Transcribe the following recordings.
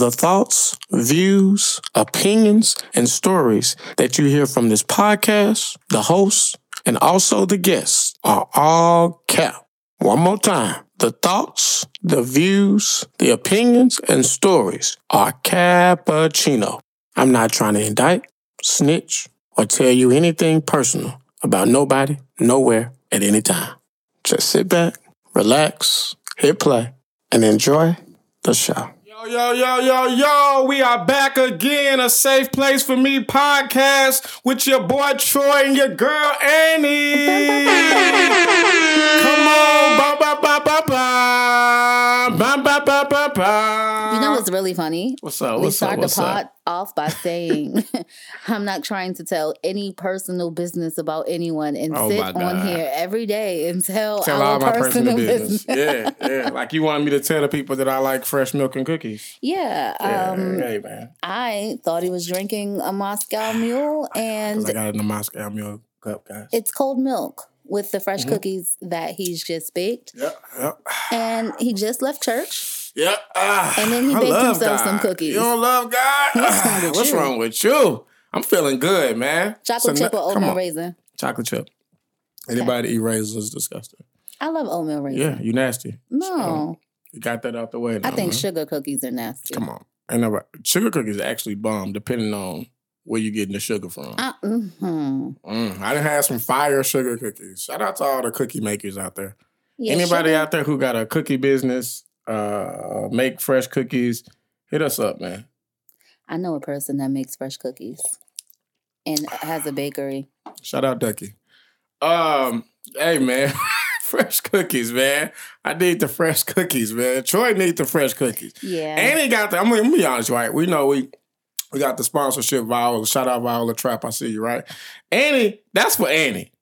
The thoughts, views, opinions, and stories that you hear from this podcast, the hosts, and also the guests are all cap. One more time. The thoughts, the views, the opinions, and stories are cappuccino. I'm not trying to indict, snitch, or tell you anything personal about nobody, nowhere, at any time. Just sit back, relax, hit play, and enjoy the show. Yo, yo, yo, yo, we are back again. A safe place for me podcast with your boy Troy and your girl Annie. Come on, ba ba ba ba ba. Ba ba ba ba ba. You know what's really funny? What's up? What's we start up, the pot off by saying, "I'm not trying to tell any personal business about anyone, and Oh sit on here every day and tell, Tell all my personal, personal business." business. yeah, yeah. Like you wanted me to tell the people that I like fresh milk and cookies. yeah. Yeah, Um, hey man. I thought he was drinking a Moscow Mule and I got it in the Moscow milk cup, guys. it's cold milk with the fresh Mhm. cookies that he's just baked. Yep, yep. And he just left church. Yep. Ah, And then he I baked himself God. some cookies. You don't love God? What's wrong Ah, with What's you? wrong with you? I'm feeling good, man. Chocolate So chip or oatmeal raisin? Chocolate chip. Anybody eat raisins is disgusting. I love oatmeal raisin. Yeah, you nasty. No, You got that out the way. I think man. sugar cookies are nasty. Come on. Ain't no, sugar cookies are actually bomb depending on where you getting the sugar from. Uh, mhm. Mm, I done had some fire sugar cookies. Shout out to all the cookie makers out there. Yeah, Anybody sugar- out there who got a cookie business, uh, make fresh cookies, hit us up, man. I know a person that makes fresh cookies and has a bakery. Shout out Ducky. Um, hey man, fresh cookies, man. I need the fresh cookies, man. Troy need the fresh cookies. Yeah. And he got the. I'm gonna be honest, right? We know we we got the sponsorship Viola. Shout out Viola Trap. I see you, right? Annie, that's for Annie.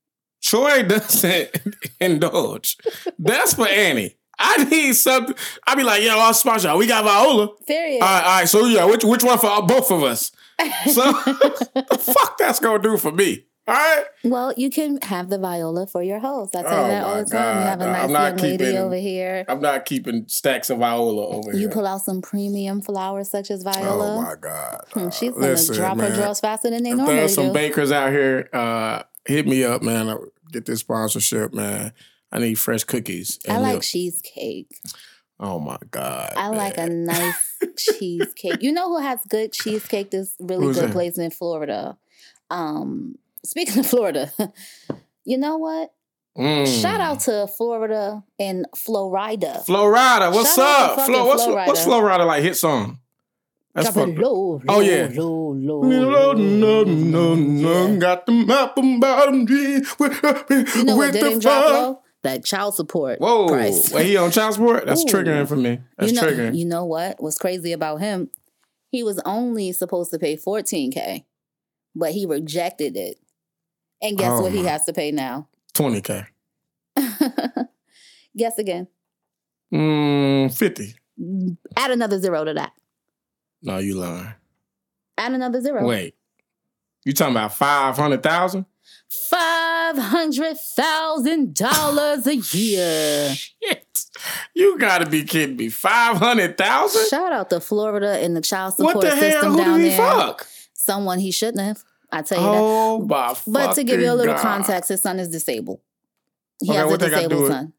Troy doesn't indulge. That's for Annie. I need something. I'd be like, yo, I'll sponsor. y'all. We got Viola. Period. All right, all right. So yeah, which which one for both of us? So the fuck that's gonna do for me? All right. well, you can have the viola for your host. I tell Oh you that all the time. You have a nice I'm not young lady keeping- over here. I'm not keeping stacks of Viola over You here. You pull out some premium flowers such as viola. Oh my god. Hmm, Uh, She's gonna listen, drop her man. drawers faster than they If normally there's some do. bakers out here, uh, hit me up, man. Get this sponsorship, man. I need fresh cookies. I like milk. cheesecake. Oh my god. I like a nice cheesecake. You know who has good cheesecake? This really Who's good that? place in Florida. Um, speaking of Florida, you know what? Mm. Shout out to Florida and Florida. Flo Rida. What's Shout up? Flo, what's Florida. what's Florida like hit song? That's Drop it fucked up. low, Oh, low, yeah. low, low, No, no, no, low. no, Yeah. got the map and bottom G with, You know what with the didn't drop low? That child support Whoa, price. wait, he on child support? That's Ooh. triggering for me. That's you know, triggering. You know what? What's crazy about him? He was only supposed to pay 14K, but he rejected it. And guess Oh, what he has to pay now? 20K. guess again. Mm, 50. Add another zero to that. No, you lying. Add another zero. Wait. You talking about Five hundred thousand dollars a year. Shit. You gotta be kidding me. 500,000? Shout out to Florida and the child support What the hell? system Who down did he there. fuck? Someone he shouldn't have. I tell you that. Oh, my But to give you a little God. context, his son is disabled. He Okay, has a what they gotta do disabled son.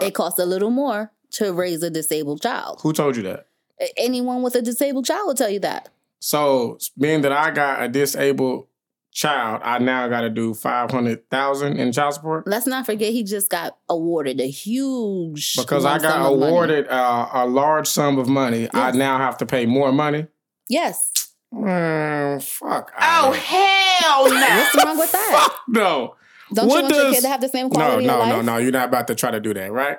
It costs a little more to raise a disabled child. Who told you that? Anyone with a disabled child will tell you that. So, being that I got a disabled child, I now got to do 500,000 in child support? Let's not forget he just got awarded a huge Because I lump sum got awarded uh, a large sum of money, I now have to pay more money. Yes. Man, fuck. Oh, outta hell no. What's wrong with that? Fuck no. Don't What you want your does- kid to have the same No, quality no, of no, life? no. You're not about to try to do that, right?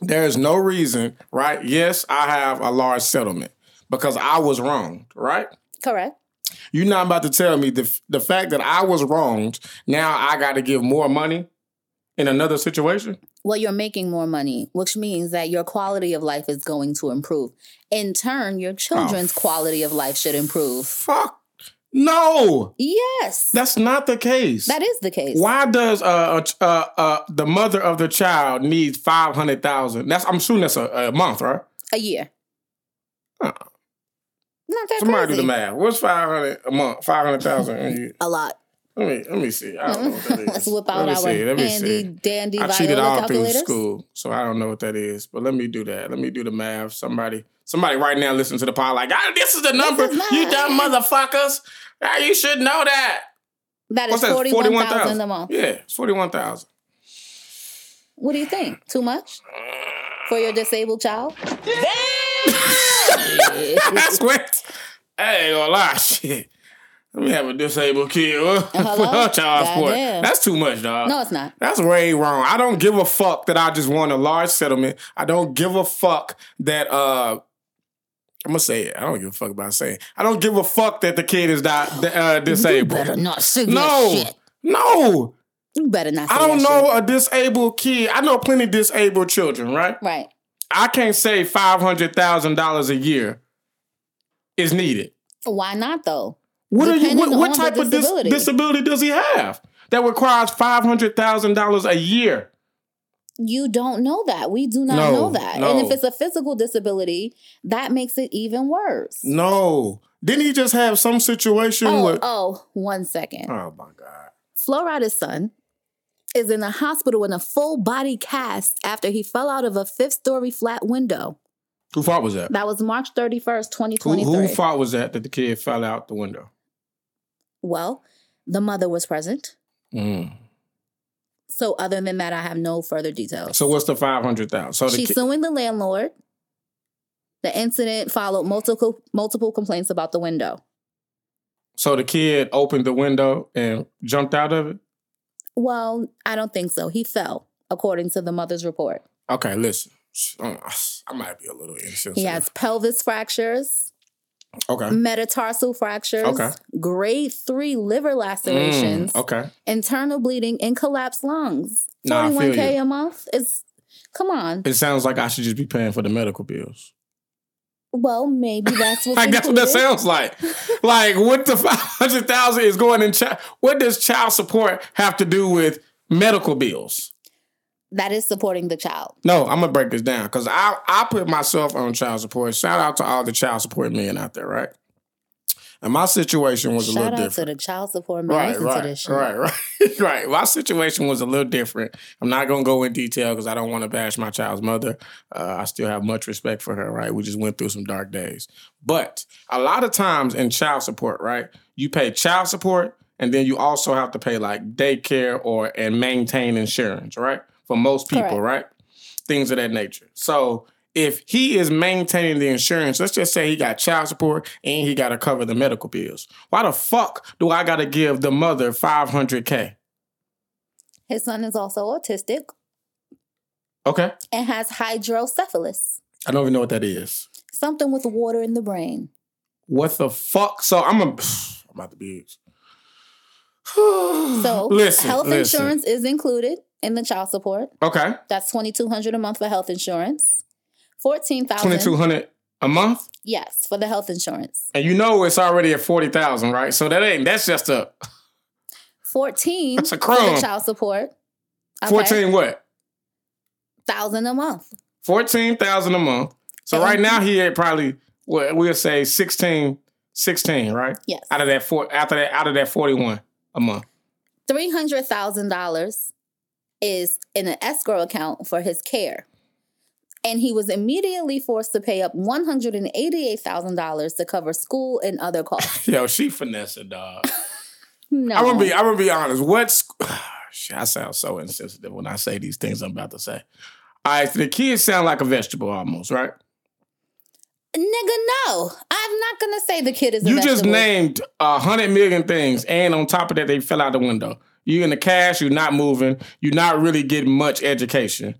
There is no reason, right? Yes, I have a large settlement because I was wrong, right? Correct. You're not about to tell me the the fact that I was wronged. Now I got to give more money in another situation. Well, you're making more money, which means that your quality of life is going to improve. In turn, your children's Oh. quality of life should improve. Fuck no, Yes. that's not the case. that is the case. Why does uh, uh, uh, the mother of the child need five hundred thousand? That's I'm assuming that's a, a month, right? A year. Not that Somebody crazy. do the math. What's five hundred a month? Five hundred thousand a year. A lot. Let me let me see. I don't know what that is. Let's whip Let out me our see. Let me handy see. dandy I cheated all through school, so I don't know what that is. But let me do that. Let me do the math. Somebody, somebody right now listen to the pod like, ah, this is the number. is you mine." dumb motherfuckers. Ah, you should know that. That is What's that? forty one thousand a month. Yeah, it's forty one thousand. What do you think? Too much for your disabled child? That's what. I ain't gonna lie, shit. Let me have a disabled kid. Her child support. Goddamn. That's too much, dog. No, it's not. That's way wrong. I don't give a fuck that I just want a large settlement. I don't give a fuck that uh I'm gonna say it. I don't give a fuck about saying. It. I don't give a fuck that the kid is not uh, disabled. You better not say no, that shit. no. You better not say I don't know a disabled kid. I know plenty of disabled children, right? Right. I can't say five hundred thousand dollars a year is needed. Why not though? What are you? What, what type of dis- disability. disability does he have that requires five hundred thousand dollars a year? You don't know that. We do not No, know that. no. And if it's a physical disability, that makes it even worse. No. Didn't he just have some situation Oh, with? oh, one second. Oh my god. Flo Rida's son is in a hospital in a full body cast after he fell out of a fifth story flat window. Who fault was that? That was March 31st, 2023. who fault was that that the kid fell out the window? Well, the mother was present. Mm. So, other than that, I have no further details. So what's the five hundred thousand? So the She's kid, suing the landlord. The incident followed multiple multiple complaints about the window. so the kid opened the window and jumped out of it. Well, I don't think so. He fell, according to the mother's report. Okay, listen. Um, I might be a little insensitive. He has pelvis fractures, okay. metatarsal fractures, Okay. grade three liver lacerations, Mm, okay. internal bleeding, and collapsed lungs. Feel 41K you. a month? It's come on. It sounds like I should just be paying for the medical bills. Well, maybe that's what Like that's what that sounds like. like what the five hundred thousand is going in child. What does child support have to do with medical bills? That is supporting the child. No, I'm gonna break this down because I I put myself on child support. Shout out to all the child support men out there, right? And my situation was a Shout little out different. to the child support man. Right, right, to this shit. right, right, right. My situation was a little different. I'm not gonna go in detail because I don't want to bash my child's mother. Uh, I still have much respect for her. Right, we just went through some dark days. But a lot of times in child support, right, you pay child support and then you also have to pay like daycare or and maintain insurance, right, for most people, Correct. right, things of that nature. So if he is maintaining the insurance, let's just say he got child support and he got to cover the medical bills. Why the fuck do I got to give the mother 500K? His son is also autistic Okay. and has hydrocephalus, I don't even know what that is. something with water in the brain. What the fuck? So I'm a, I'm about to be. So, listen, health listen. insurance is included in the child support. Okay. That's twenty two hundred a month for health insurance. Fourteen thousand. 2200 a month? Yes, for the health insurance. And you know it's already at 40,000, right? So that ain't, that's just a Fourteen That's a crumb. child support. 14 what? thousand a month. 14,000 a month. So right now he at probably, what we'll say 16, 16, right? Yes, Out of that four, after that, out of that 41 a month. three hundred thousand dollars is in an escrow account for his care. And he was immediately forced to pay up one hundred and eighty-eight thousand dollars to cover school and other costs. Yo, she finesse it, dog. No, I'm gonna be. I'm gonna be honest. What's Shit, I sound so insensitive when I say these things I'm about to say. All right, so the kids sound like a vegetable almost, right? nigga. No, I'm not gonna say the kid is. A You just vegetable. named a hundred million things, and on top of that, they fell out the window. You in the cash, you're not moving, you're not really getting much education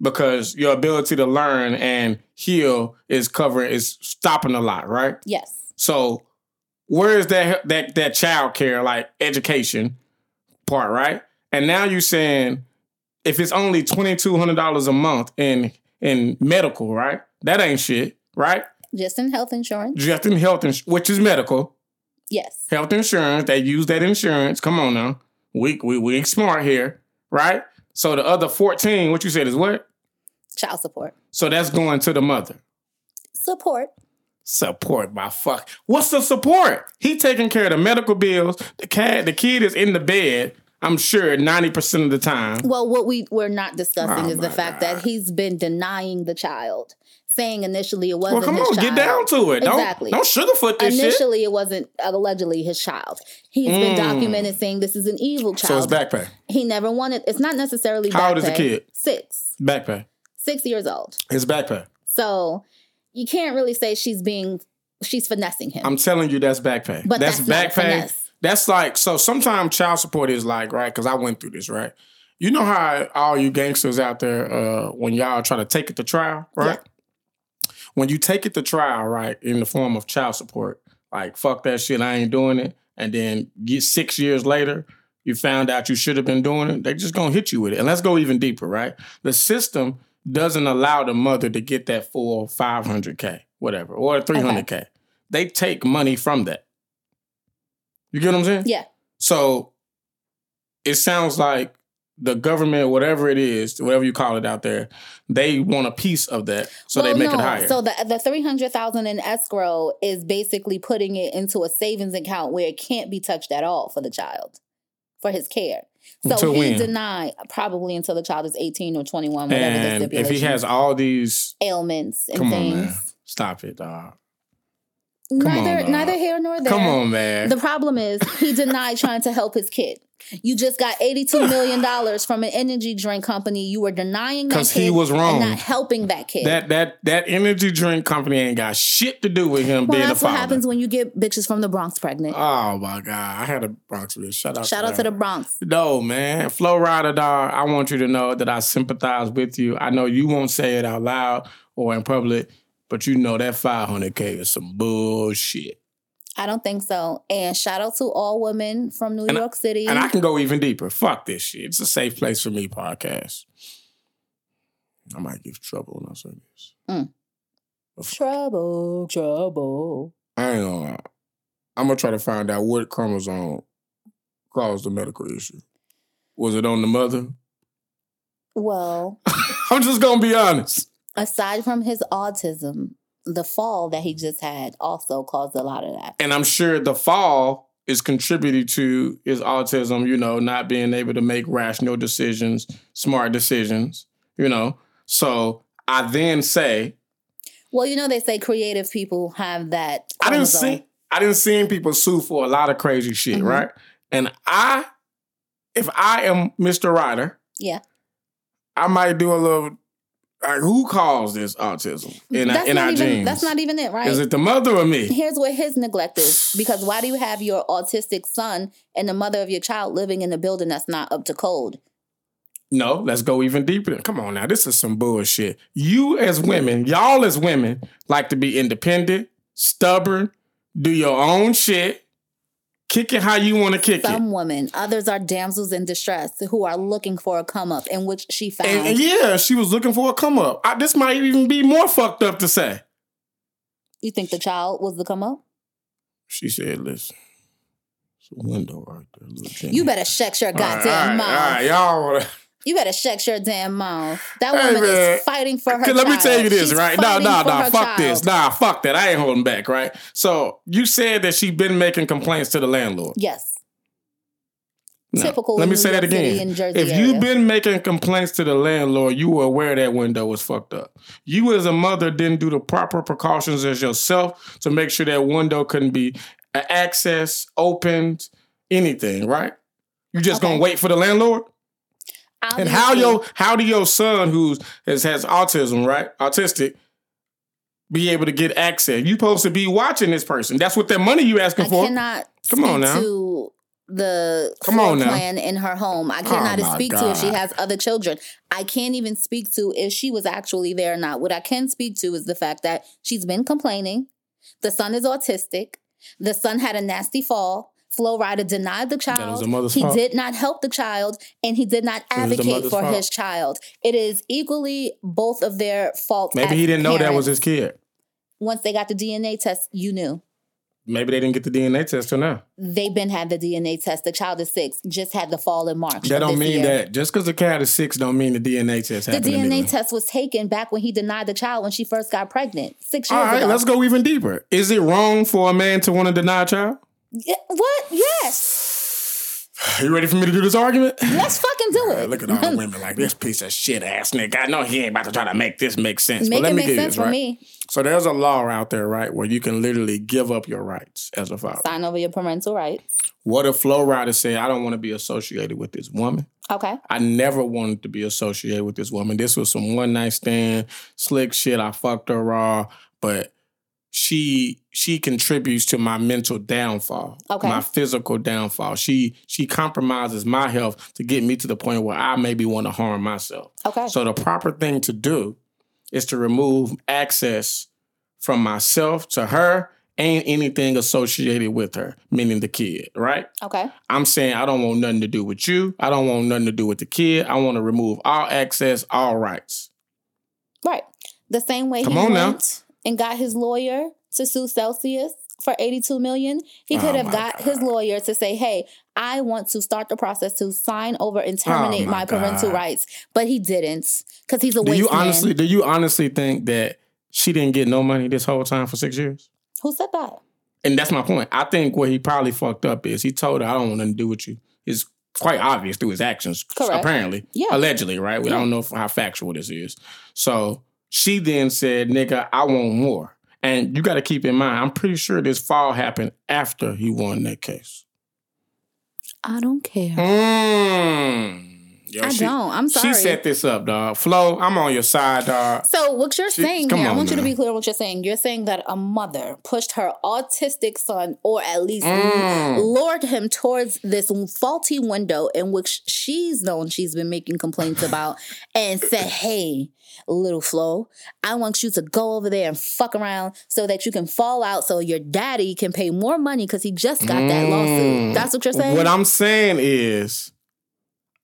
because your ability to learn and heal is covering is stopping a lot, right? Yes, So where is that that that child care like education part, right? And now you're saying if it's only twenty two hundred dollars a month in in medical, right? That ain't shit, right? just in health insurance. Just in health, ins- which is medical Yes, health insurance. They use that insurance. Come on now, we we we smart here, right? So the other fourteen, what you said is what? child support. So that's going to the mother. Support. Support my fuck. What's the support? He taking care of the medical bills. The cat, the kid is in the bed. I'm sure 90% of the time. Well, what we we're not discussing Oh is the fact God. that he's been denying the child, saying initially it wasn't Well, come his on, child. get down to it. Exactly. Don't, don't sugarfoot this shit. Initially, it wasn't allegedly his child. He's been Mm. documented saying this is an evil child. So it's back pay. He never wanted. It's not necessarily. How old is the kid? Six. Back pay. Six years old. It's back pay. So you can't really say she's being. She's finessing him. I'm telling you, that's back pay. But that's, that's not back pay. That's like so. Sometimes child support is like right because I went through this right. You know how all you gangsters out there uh, when y'all try to take it to trial, right? When you take it to trial, right, in the form of child support, like fuck that shit, I ain't doing it, and then get six years later, you found out you should have been doing it. They're just gonna hit you with it. And let's go even deeper, right? The system doesn't allow the mother to get that full five hundred k, whatever, or three hundred k. They take money from that. You get what I'm saying? yeah. So it sounds like the government, whatever it is, whatever you call it out there, they want a piece of that, so they Well, make it no. higher. So the the three hundred thousand in escrow is basically putting it into a savings account where it can't be touched at all for the child, for his care. So Until he when? denied probably until the child is eighteen or twenty one, whatever the and if he has all these, ailments and on, things. man, stop it, dog. Neither dog. neither here nor there. Come on, man. The problem is he denied trying to help his kid. You just got $82 million from an energy drink company. You were denying that 'Cause kid he was wrong. not helping that kid. that that that energy drink company ain't got shit to do with him well, being a that's what happens when you get bitches from the Bronx pregnant. Oh my god, I had a Bronx bitch. Shout out, Shout to out to the Bronx. No, man. Flo Rida, dog, I want you to know that I sympathize with you. I know you won't say it out loud or in public, but you know that 500K is some bullshit. I don't think so. And shout out to all women from New And I- York City. And I can go even deeper. Fuck this shit. It's a safe place for me, podcast. I might give trouble when I say this. Mm. trouble, trouble. I ain't gonna lie. I'm gonna try to find out what chromosome caused the medical issue. Was it on the mother? Well, I'm just gonna be honest. Aside from his autism, the fall that he just had also caused a lot of that. and I'm sure the fall is contributed to his autism, you know, not being able to make rational decisions, smart decisions, you know. So I then say, Well, you know they say creative people have that. I didn't see I didn't see people sue for a lot of crazy shit, Mhm. right? And I if I am Mr. Ryder, Yeah. I might do a little like who caused this autism in, our, that's in not our even genes? that's not even it, right? Is it the mother or me? Here's where his neglect is. Because why do you have your autistic son and the mother of your child living in a building that's not up to code? No, let's go even deeper. Come on now, this is some bullshit. You as women, y'all as women, like to be independent, stubborn, do your own shit, kick it how you want to kick it. Some women, others are damsels in distress who are looking for a come up in which she found. And, and yeah, she was looking for a come up. I, this might even be more fucked up to say. you think the child was the come up? She said, "Listen, it's a window right there. You better shut your All right, goddamn all right, mouth. all right, y'all wanna- You better shut your damn mouth. That Hey, woman man. is fighting for her let me tell you this, She's right? No, no, no, fuck this. child. Nah, fuck that. I ain't holding back, right? So you said that she been making complaints to the landlord. Yes. No. Typical Let me New say that York City again. if area. you've been making complaints to the landlord, you were aware that window was fucked up. You, as a mother, didn't do the proper precautions as yourself to make sure that window couldn't be accessed, opened, anything, right? You just Okay. gonna wait for the landlord? And how your how do your son who's has, has autism, right? Autistic, be able to get access? You supposed to be watching this person. That's what that money you asking I for. cannot Come on now. to the Come on now. plan in her home. I cannot Oh speak to if she has other children. I can't even speak to if she was actually there or not. What I can speak to is the fact that she's been complaining. The son is autistic. The son had a nasty fall. Flo Rida denied the child. he fault. did not help the child, and he did not advocate for fault. his child. It is equally both of their fault. Maybe he didn't know that was his kid. Once they got the DNA test, you knew. Maybe they didn't get the DNA test till now. They've been had the DNA test. The child is six. Just had the fall in March. That don't mean year. that just because the cat is six don't mean the DNA test The. DNA test was taken back when he denied the child when she first got pregnant six years All right, ago. let's go even deeper. Is it wrong for a man to want to deny a child? Yeah, what? Yes. You ready for me to do this argument? Let's fucking do it. Look at all the women like this piece of shit ass nigga. I know he ain't about to try to make this make sense. Make but let it me make get sense this, for right? me. So there's a law out there, right, where you can literally give up your rights as a father. Sign over your parental rights. What if Flo Rida said, I don't want to be associated with this woman? Okay. I never wanted to be associated with this woman. This was some one night stand, slick shit. I fucked her raw, but she she contributes to my mental downfall, Okay. my physical downfall. She she compromises my health to get me to the point where I maybe want to harm myself. Okay. So the proper thing to do is to remove access from myself to her and anything associated with her, meaning the kid, right? okay. I'm saying I don't want nothing to do with you. I don't want nothing to do with the kid. I want to remove all access, all rights. Right. The same way Come he on now. And got his lawyer to sue Celsius for 82 million, he could Oh have got his lawyer to say, "Hey, I want to start the process to sign over and oh terminate Oh my my, parental rights." But he didn't cuz he's a Do you man. honestly do you honestly think that she didn't get no money this whole time for 6 years? Who said that? And that's my point. I think what he probably fucked up is he told her I don't want nothing to do with you. It's quite obvious through his actions, Correct. apparently. Yeah. Allegedly, right? We Yeah. don't know how factual this is. So she then said, nigga, I want more. And you got to keep in mind, I'm pretty sure this fall happened after he won that case. I don't care. Mm. Yo, I she- don't. I'm sorry. She set this up, dog. Flo, I'm on your side, dog. So what you're She- saying here, I on, want you to be clear what you're saying. You're saying that a mother pushed her autistic son, or at least Mm. lured him towards this faulty window in which she's known she's been making complaints about, and said, "Hey, little Flo, I want you to go over there and fuck around so that you can fall out, so your daddy can pay more money because he just got that Mm. lawsuit." That's what you're saying. What I'm saying is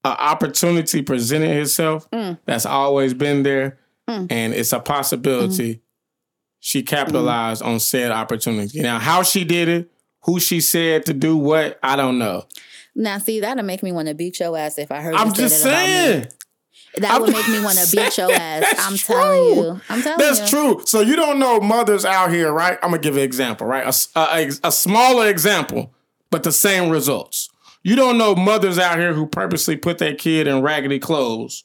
an opportunity presented itself Mm. that's always been there, Mm. and it's a possibility she capitalized on said opportunity. Now, how she did it, who she said to do what, I don't know. now, see, that'll make me want to beat your ass if I heard. I'm you say just that about me. saying. That I'm would make me want to beat your ass. That's I'm telling you. I'm telling That's you. true. So you don't know mothers out here, right? I'm gonna give an example, right? A smaller example, but the same results. You don't know mothers out here who purposely put their kid in raggedy clothes,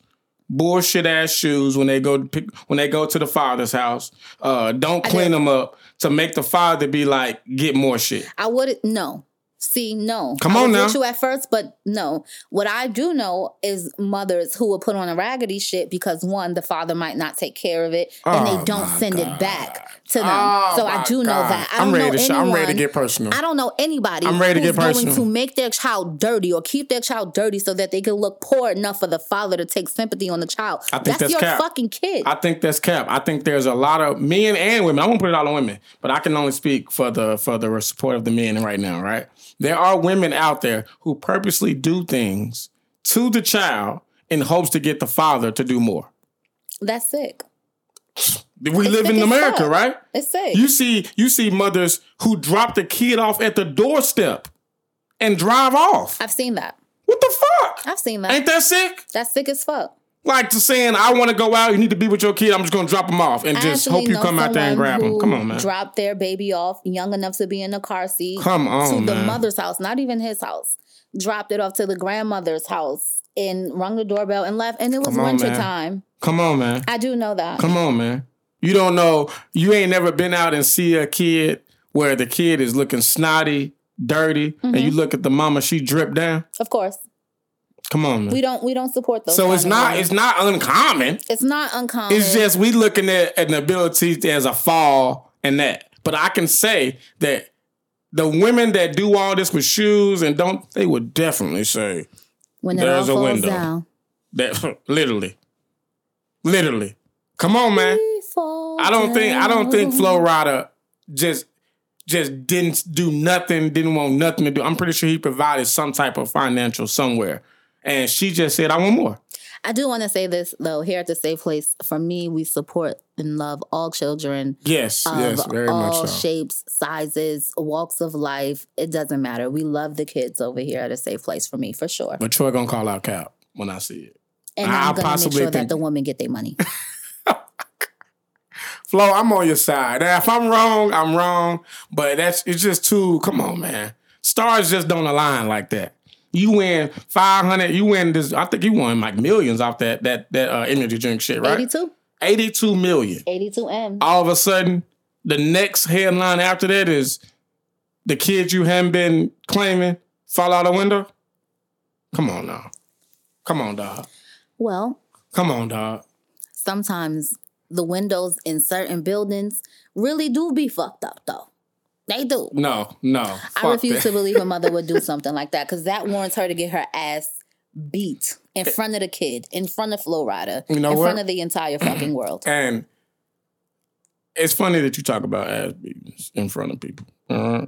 bullshit ass shoes when they go to pick, when they go to the father's house. Uh, don't clean them up to make the father be like, get more shit. I wouldn't. No. See, no. Come on was now. with you at first, but no. What I do know is mothers who will put on a raggedy shit because one, the father might not take care of it, and Oh, they don't send God. it back to them. Oh, so I do know that. I I'm don't ready know to sh- I'm ready to get personal. I don't know anybody I'm ready to get personal. going to make their child dirty or keep their child dirty so that they can look poor enough for the father to take sympathy on the child. I think that's your cap. fucking kid. I think that's cap. I think there's a lot of men and women. I won't put it all on women, but I can only speak for the for the support of the men right now. Right? There are women out there who purposely do things to the child in hopes to get the father to do more. That's sick. We It's live in America, right? It's sick. You see, you see mothers who drop the kid off at the doorstep and drive off. I've seen that. What the fuck? I've seen that. Ain't that sick? That's sick as fuck. Like to saying, I want to go out. You need to be with your kid. I'm just gonna drop him off and I just hope you come out there and grab him. who Come on, man. Drop their baby off young enough to be in the car seat Come on, to the mother's house, not even his house. Dropped it off to the grandmother's house and rung the doorbell and left. And it was on, winter man. time. Come on, man. I do know that. Come on, man. You don't know. You ain't never been out and see a kid where the kid is looking snotty, dirty, and Mm-hmm. you look at the mama, she dripped down. Of course, Come on, man. we don't we don't support those. so it's not women. it's not uncommon. it's not uncommon. It's just we looking at an ability as a fall and that. But I can say that the women that do all this with shoes and don't, they would definitely say when it all there's a falls window. down. that literally, literally. Come on, man. I don't think I don't think down. Flo Rida just just didn't do nothing, didn't want nothing to do. I'm pretty sure he provided some type of financial somewhere. And she just said, I want more. I do want to say this though. Here at the Safe Place, for me, we support and love all children Yes, yes, very all much so. shapes, sizes, walks of life. It doesn't matter. We love the kids over here at a Safe Place for me, for sure. But Troy gonna call out Cap when I see it. And I I'm gonna make sure that the women get their money. Flo, I'm on your side. Now, if I'm wrong, I'm wrong. But that's it's just too. Come on, man. Stars just don't align like that. You win five hundred. You win this. I think you won like millions off that that that uh, energy drink shit, right? 82? Eighty-two million. 82 M. All of a sudden, the next headline after that is the kids you haven't been claiming fall out a window. Come on now. Come on, dog. Well, Come on, dog. sometimes the windows in certain buildings really do be fucked up though. They do. No, no. I refuse that. to believe a mother would do something like that because that warrants her to get her ass beat in eh. front of the kid, in front of Flo Rida, You know in what? front of the entire fucking world. And it's funny that you talk about ass beatings in front of people. All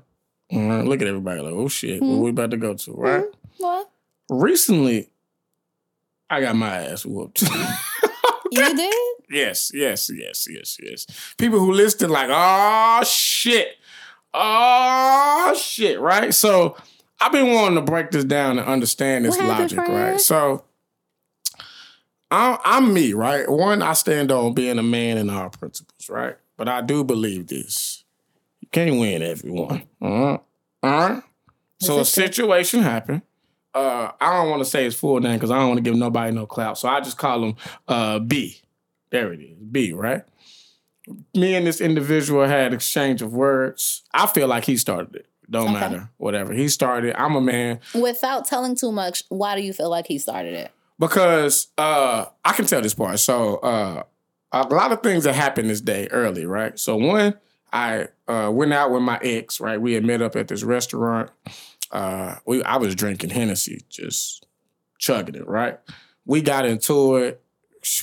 right. Look at everybody like, oh shit, where hmm? we about to go to, hmm? right? What? Recently, I got my ass whooped. You did? yes, yes, yes, yes, yes. People who listen like, oh shit. Oh shit, right? So I've been wanting to break this down and understand this What logic, right? So I'm, I'm me, right? One, I stand on being a man in our principles, right? But I do believe this. You can't win everyone. Uh-huh. All right? So a This is true. situation happened. Uh, I don't want to say his full name because I don't want to give nobody no clout. So I just call him uh, B. There it is, B, right? Me and this individual had exchange of words. I feel like he started it. Don't Okay. matter, whatever. He started. I'm a man Without telling too much, why do you feel like he started it? because uh I can tell this part. So uh a lot of things that happened this day early, right? So one, I uh went out with my ex, right? We had met up at this restaurant. Uh we I was drinking Hennessy, just chugging it, right? We got into it.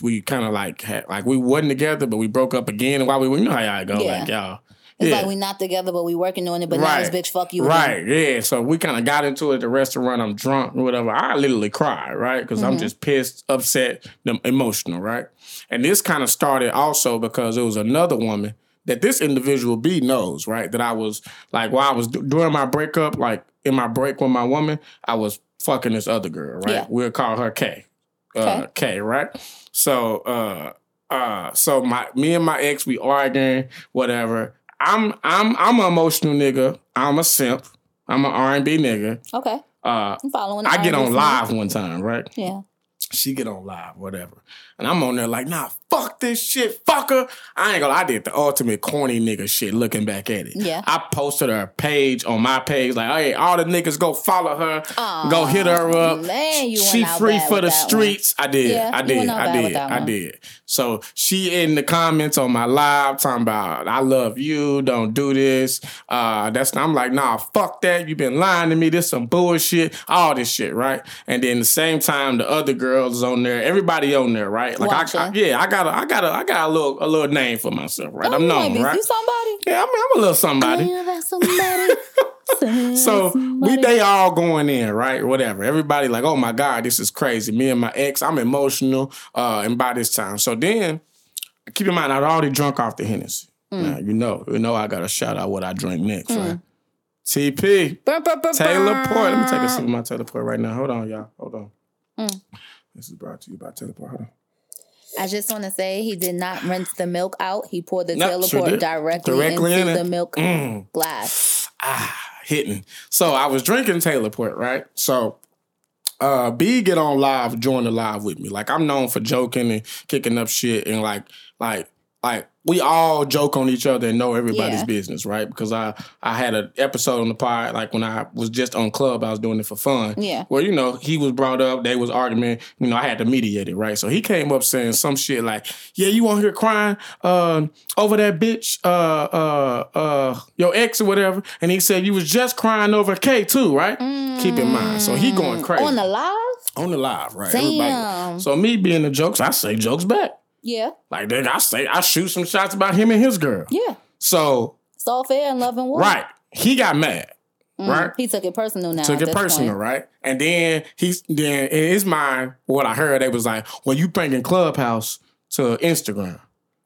We kind of like had like we wasn't together, but we broke up again. And while we were, you know how y'all go, Yeah. like y'all. It's yeah. like we not together, but we working on it. But now this bitch fuck you. again. Right, yeah. So we kind of got into it at the restaurant. I'm drunk or whatever. I literally cried, right? Because I'm Mhm. just pissed, upset, em- emotional, right? And this kind of started also because it was another woman that this individual B knows, right? That I was like, while I was d- during my breakup, like in my break with my woman, I was fucking this other girl, right? Yeah. We'll call her K. Uh, K, right? So, uh, uh, so my me and my ex, we arguing, whatever. I'm I'm I'm an emotional nigga. I'm a simp. I'm an R and B nigga. Okay, Uh, I'm following. I get on live one time, right? Yeah. She get on live, whatever. And I'm on there like, nah, fuck this shit, fucker. I ain't gonna I did the ultimate corny nigga shit looking back at it. Yeah. I posted her page on my page, like, hey, all the niggas go follow her, Aw, go hit her up. Man, you she free for the that one. streets. I did. Yeah, I did. I did. I one. did. So she in the comments on my live talking about I love you. Don't do this. Uh, that's I'm like, nah, fuck that. You been lying to me. This some bullshit. All this shit, right? And then the same time, the other girls on there. Everybody on there, right? Like I, I yeah, I got a, I got a, I got a little, a little name for myself, right? Oh, I'm known, right? You somebody. Yeah, I'm, I'm a little somebody. Somebody. So we they all going in, right? Whatever. Everybody like, oh my God, this is crazy. Me and my ex, I'm emotional. Uh, and by this time. So then keep in mind I'd already drunk off the Hennessy. Mm. Now you know, you know I gotta shout out what I drink next, right? TP. Burr, Taylor. Port. Let me take a sip of my Taylor Port right now. Hold on, y'all. Hold on. Mm. This is brought to you by Taylor Port. Hold on. I just want to say he did not rinse the milk out. He poured the No, Taylor sure Port directly, Directly into in the milk Mm. glass. ah, hitting. So I was drinking Taylor Port, right? So uh B get on live, join the live with me. Like I'm known for joking and kicking up shit and like like like we all joke on each other and know everybody's Yeah. business, right? Because I I had an episode on the pod like when I was just on club, I was doing it for fun. Yeah. Where you know he was brought up, they was arguing. You know I had to mediate it, right? So he came up saying some shit like, "Yeah, you on here crying uh, over that bitch, uh, uh, uh, your ex or whatever," and he said you was just crying over K too, right? Keep in mind. So he going crazy On the live? on the live, right? Damn. So me being the jokes, I say jokes back. Yeah. Like then I say I shoot some shots about him and his girl. Yeah. So It's all fair and love and war. right, he got mad. Mm-hmm. right? He took it personal now. Took it personal, point. right? And then he's then in his mind, what I heard, they was like, "Well, you bringing Clubhouse to Instagram."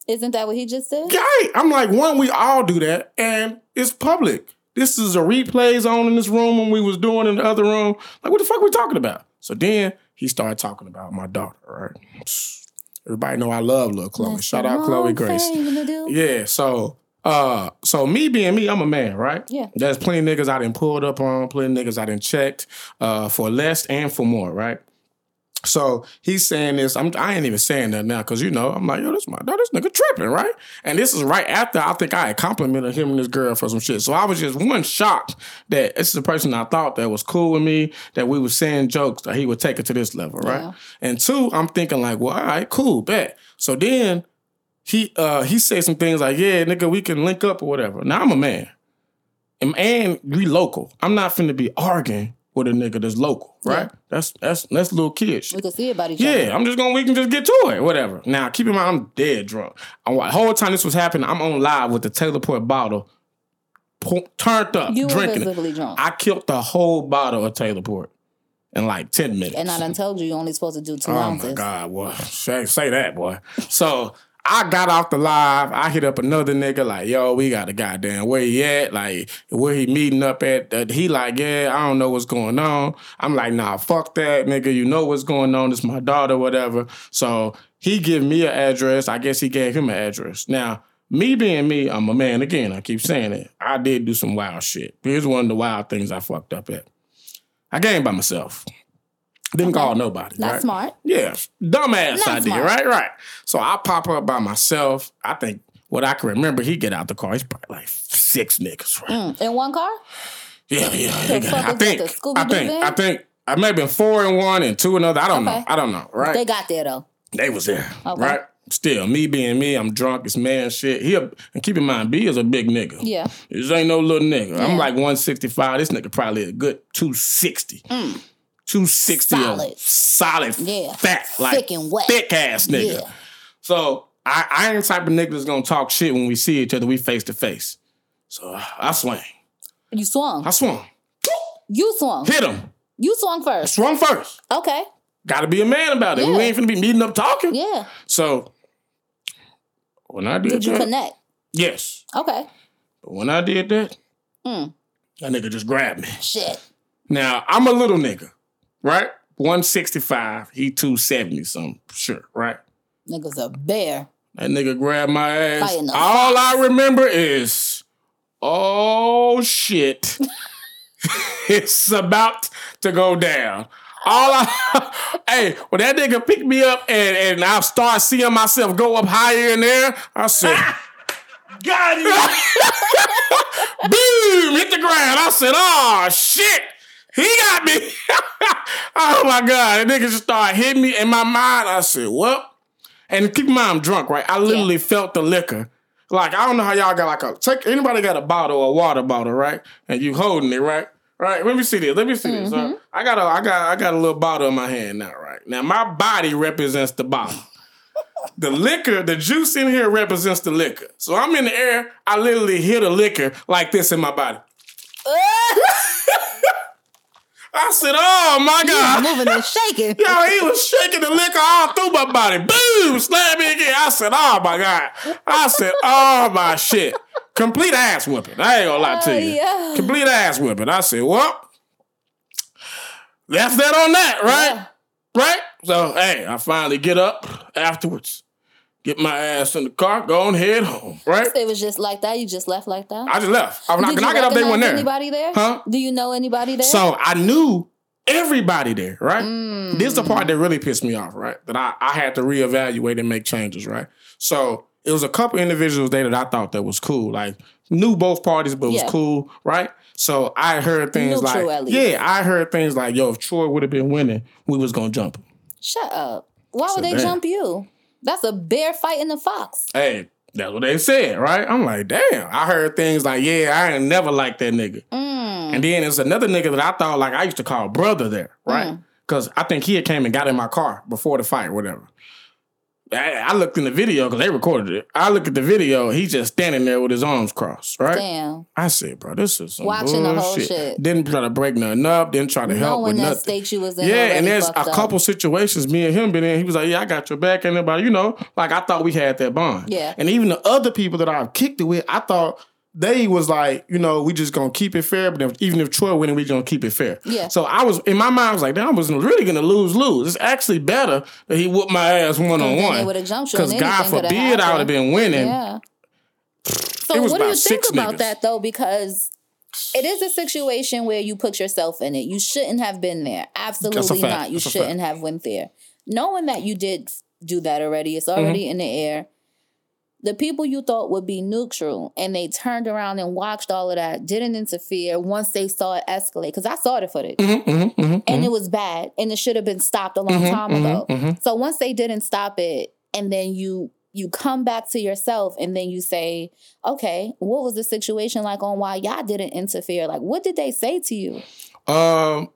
Isn't that what he just said? Right. I'm like, one, we all do that, and it's public. This is a replays on in this room when we was doing in the other room. Like, what the fuck we talking about? So then he started talking about my daughter, right? Everybody know I love little Chloe. That's Shout out Chloe Grace. thing to do. Yeah, so uh so me being me, I'm a man, right? Yeah. There's plenty of niggas I done pulled up on, plenty of niggas I done checked uh for less and for more, right? So he's saying this. I'm I ain't even saying that now because you know I'm like yo this my no, this nigga tripping right, and this is right after I think I had complimented him and this girl for some shit. So I was just one shocked that this is a person I thought that was cool with me that we were saying jokes that he would take it to this level right, Yeah. and two I'm thinking like well all right cool bet. So then he uh he said some things like yeah nigga we can link up or whatever. Now I'm a man, and, and we local. I'm not finna be arguing with a nigga that's local, right? Yeah. That's that's that's little kid shit. We could see about each other. Yeah, I'm just gonna we can just get to it, whatever. Now keep in mind I'm dead drunk. I'm, the whole time this was happening, I'm on live with the Taylor Port bottle, po- turned up, You were drinking it. drunk. I killed the whole bottle of Taylor Port in like ten minutes. and I done told you you're only supposed to do two Oh ounces. Oh my God, boy. Say, say that, boy. So I got off the live. I hit up another nigga like, yo, we got a goddamn where he at? Like, where he meeting up at? Uh, he like, yeah, I don't know what's going on. I'm like, nah, fuck that, nigga. You know what's going on. It's my daughter, whatever. So he give me an address. I guess he gave him an address. Now, me being me, I'm a man. Again, I keep saying it. I did do some wild shit. Here's one of the wild things I fucked up at. I came by myself. Didn't call nobody. Not right? smart. Yeah, dumbass Not idea, smart. right? Right. So I pop up by myself. I think what I can remember, he get out the car. He's probably like six niggas, right? Mm. In one car? Yeah, yeah. The I think, that, the I think. I think, I may have been four and one and two another. I don't Okay. know. I don't know. Right? They got there though. They was there, Okay. right? Still, me being me, I'm drunk. It's man shit. He a, and keep in mind, B is a big nigga. Yeah. This ain't no little nigga. Yeah. I'm like 165. This nigga probably a good 260. 260 Mm. Solid. solid, Yeah. fat, like Thick and wet. thick ass nigga. Yeah. So I, I ain't the type of nigga that's gonna talk shit when we see each other. We face to face. So I swing. You swung. I swung. You swung. Hit him. You swung first. Swung first. Okay. Got to be a man about it. We Yeah. ain't finna be meeting up talking. Yeah. So when I did, Did you that, connect? yes. Okay. But when I did that, Mm. that nigga just grabbed me. Shit. Now I'm a little nigga, right? 165. He 270 something, sure, right? Nigga's a bear. That nigga grabbed my ass. All I remember is, oh shit, it's about to go down. All I, hey, when that nigga picked me up and, and I start seeing myself go up higher in there, I said, ah! Got him. boom, hit the ground. I said, oh shit, he got me. oh my God, that nigga just started hitting me in my mind. I said, what? And keep in mind, I'm drunk, right? I literally felt the liquor. Like, I don't know how y'all got like a, take, anybody got a bottle, a water bottle, right? And you holding it, right? Right, let me see this. Let me see this. huh? Mm-hmm. I got a, I got, I got a little bottle in my hand now, right? Now my body represents the bottle. the liquor, the juice in here represents the liquor. So I'm in the air. I literally hear the liquor like this in my body. I said, "Oh my god!" Moving and shaking. Yo, he was shaking the liquor all through my body. Boom! Slam me again. I said, "Oh my god!" I said, "Oh my shit!" Complete ass whipping. I ain't gonna lie to Oh, you. yeah. Complete ass whipping. I said, "Well, that's that on that, right?" Yeah. Right? So, hey, I finally get up afterwards, get my ass in the car, go and head home, right? It was just like that. You just left like that. I just left. I, I, Did you I got up, they weren't there. Anybody there? Huh? Do you know anybody there? So I knew everybody there, right? Mm. This is the part that really pissed me off, right? That I, I had to reevaluate and make changes, right? So it was a couple individuals there that I thought that was cool. Like knew both parties, but Yeah. was cool, right? So I heard things like, yeah, I heard things like, yo, if Troy would have been winning, we was gonna jump him. Shut up. Why So would they damn. jump you? That's a bear fighting the fox. Hey, that's what they said, right? I'm like, damn. I heard things like, yeah, I ain't never liked that nigga. Mm. And then there's another nigga that I thought like I used to call brother there, right? Mm. Because I think he had came and got in my car before the fight, whatever. I, I looked in the video because they recorded it. I look at the video. He's just standing there with his arms crossed, right? Damn. I said, bro, this is some Watching the whole shit. Didn't try to break nothing up. Didn't try to help with that nothing. stakes you was in. Yeah, and there's a up. couple situations me and him been in. He was like, "Yeah, I got your back," and everybody, you know, like I thought we had that bond. Yeah. and even the other people that I've kicked it with, I thought they was like, you know, we just gonna keep it fair. But if, even if Troy winning, we gonna keep it fair. Yeah. So I was in my mind, I was like, damn, I was really gonna lose lose. It's actually better that he whooped my ass one on one. they would've jumped you Because God forbid I would have been winning. Yeah. So what do you think about niggas. that though? Because it is a situation where you put yourself in it. You shouldn't have been there. Absolutely not. You That's shouldn't have went there. Knowing that you did do that already, it's already Mm-hmm. in the air. The people you thought would be neutral and they turned around and watched all of that, didn't interfere once they saw it escalate. Because I saw the footage Mhm, mhm, and it was bad and it should have been stopped a long Mhm, time mhm, ago. So once they didn't stop it and then you you come back to yourself and then you say, "Okay, what was the situation like on why y'all didn't interfere? Like what did they say to you?" Um,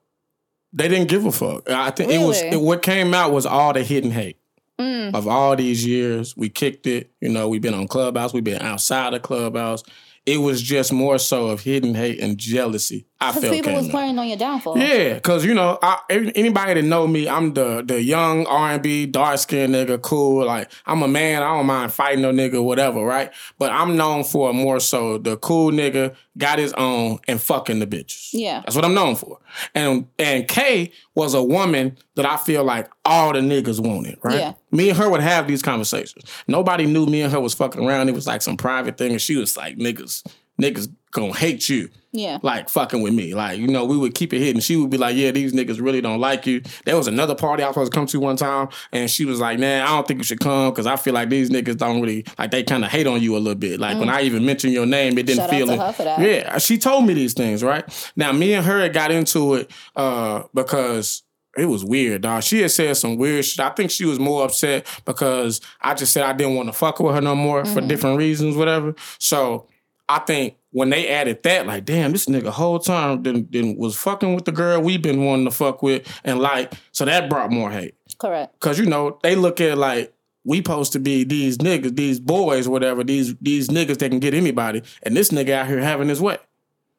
they didn't give a fuck. I think it was it, what came out was all the hidden hate Mm. of all these years. We kicked it. You know, we've been on Clubhouse. We've been outside of Clubhouse. It was just more so of hidden hate and jealousy. I Because felt people was playing on your downfall. Yeah, cause you know, I, anybody that know me, I'm the the young R and B dark skinned nigga, cool. Like I'm a man, I don't mind fighting no nigga, whatever, right? But I'm known for more so the cool nigga got his own and fucking the bitches. Yeah. that's what I'm known for. And and Kay was a woman that I feel like all the niggas wanted, right? Yeah. Me and her would have these conversations. Nobody knew me and her was fucking around. It was like some private thing, and she was like, niggas, niggas gonna hate you Yeah. like fucking with me. Like, you know, we would keep it hidden. She would be like, Yeah, these niggas really don't like you. There was another party I was supposed to come to one time, and she was like, Nah, I don't think you should come because I feel like these niggas don't really like they kind of hate on you a little bit. Like when I even mentioned your name, it didn't Mm. Shout out feel it. her for that. Yeah, she told me these things, right? Now me and her got into it uh because it was weird, dog. She had said some weird shit. I think she was more upset because I just said I didn't want to fuck with her no more for Mm-hmm. different reasons, whatever. So I think when they added that, like, damn, this nigga whole time then, then was fucking with the girl we been wanting to fuck with, and like, so that brought more hate. Correct. Cause you know they look at like we supposed to be these niggas, these boys, whatever, these these niggas that can get anybody, and this nigga out here having his way.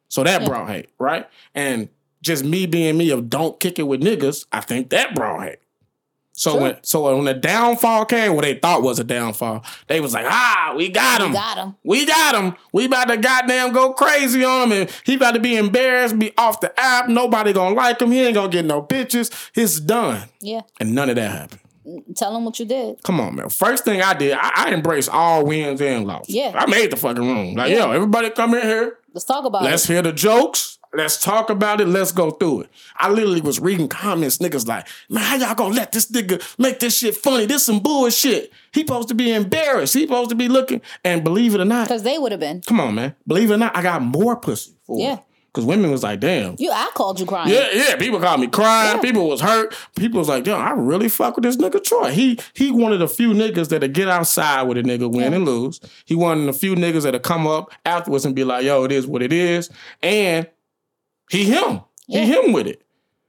So that Yeah. brought hate, right? And just me being me of don't kick it with niggas, I think that brought hate. So Sure. when so when the downfall came, what they thought was a downfall, they was like, ah, we got him. We got him. We got him. We about to goddamn go crazy on him, and he about to be embarrassed, be off the app. Nobody gonna like him. He ain't gonna get no bitches. It's done, Yeah. and none of that happened. Tell them what you did. Come on, man. First thing I did, I, I embraced all wins and losses. Yeah. I made the fucking room. Like, Yeah. yo, everybody come in here. Let's talk about it. Let's hear the jokes. Let's talk about it. Let's go through it. I literally was reading comments. Niggas like, man, how y'all gonna let this nigga make this shit funny? This some bullshit. He supposed to be embarrassed. He supposed to be looking. And believe it or not, Because they would have been. come on, man. Believe it or not, I got more pussy for Yeah. it. Because women was like, damn. You I called you crying. Yeah, yeah. People called me crying. Yeah. People was hurt. People was like, "Damn, I really fuck with this nigga Troy. He he wanted a few niggas that'll get outside with a nigga win and lose. He wanted a few niggas that'll come up afterwards and be like, yo, it is what it is. And he him. Yeah. He him with it.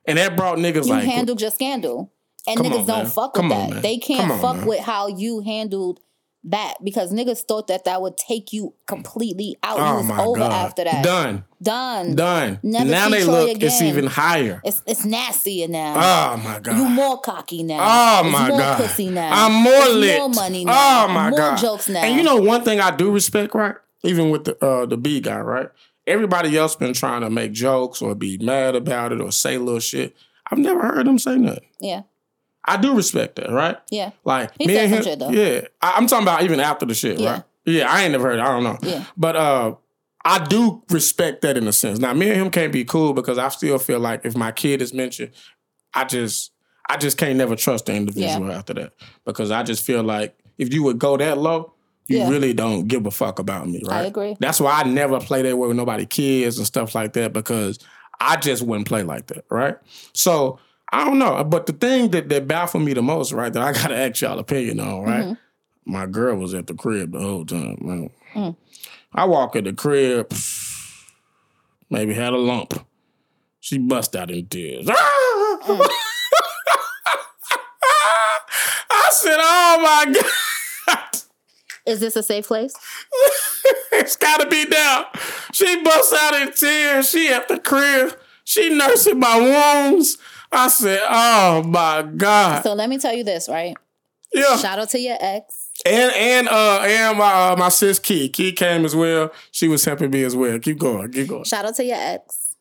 And that brought niggas You like handled your scandal. And niggas on, don't man. fuck with that. They can't on, fuck man. with how you handled that because niggas thought that that would take you completely out. Oh was my over God. after that. Done. Done. Done. Never now they Troy look, it's even higher. It's it's nastier now. Oh my God. you more cocky now. Oh my more God. pussy now. I'm more It's lit. More money now. Oh my god. more God. jokes now. And you know one thing I do respect, right? Even with the uh, the B guy, right? Everybody else been trying to make jokes or be mad about it or say little shit. I've never heard him say nothing. Yeah. I do respect that, right? Yeah. Like He me and him, shit, though. yeah. I, am talking about even after the shit, Yeah. right? Yeah, I ain't never heard. It. I don't know. Yeah. But uh, I do respect that in a sense. Now, me and him can't be cool because I still feel like if my kid is mentioned, I just I just can't never trust the individual after that because I just feel like if you would go that low, you Yeah. really don't give a fuck about me, right? I agree. That's why I never play that way with nobody kids and stuff like that because I just wouldn't play like that, right? So I don't know, but the thing that that baffled me the most, right, that I gotta ask y'all opinion on, right? Mm-hmm. My girl was at the crib the whole time, man. Mm. I walk in the crib, maybe had a lump. She bust out in tears. Mm. I said, "Oh my god." Is this a safe place? it's gotta be now. She busts out in tears. She at the crib. She nursing my wounds. I said, "Oh my god." So let me tell you this, right? Yeah. Shout out to your ex. And and uh and my uh, my sis Key. Key came as well. She was helping me as well. Keep going. Keep going. Shout out to your ex.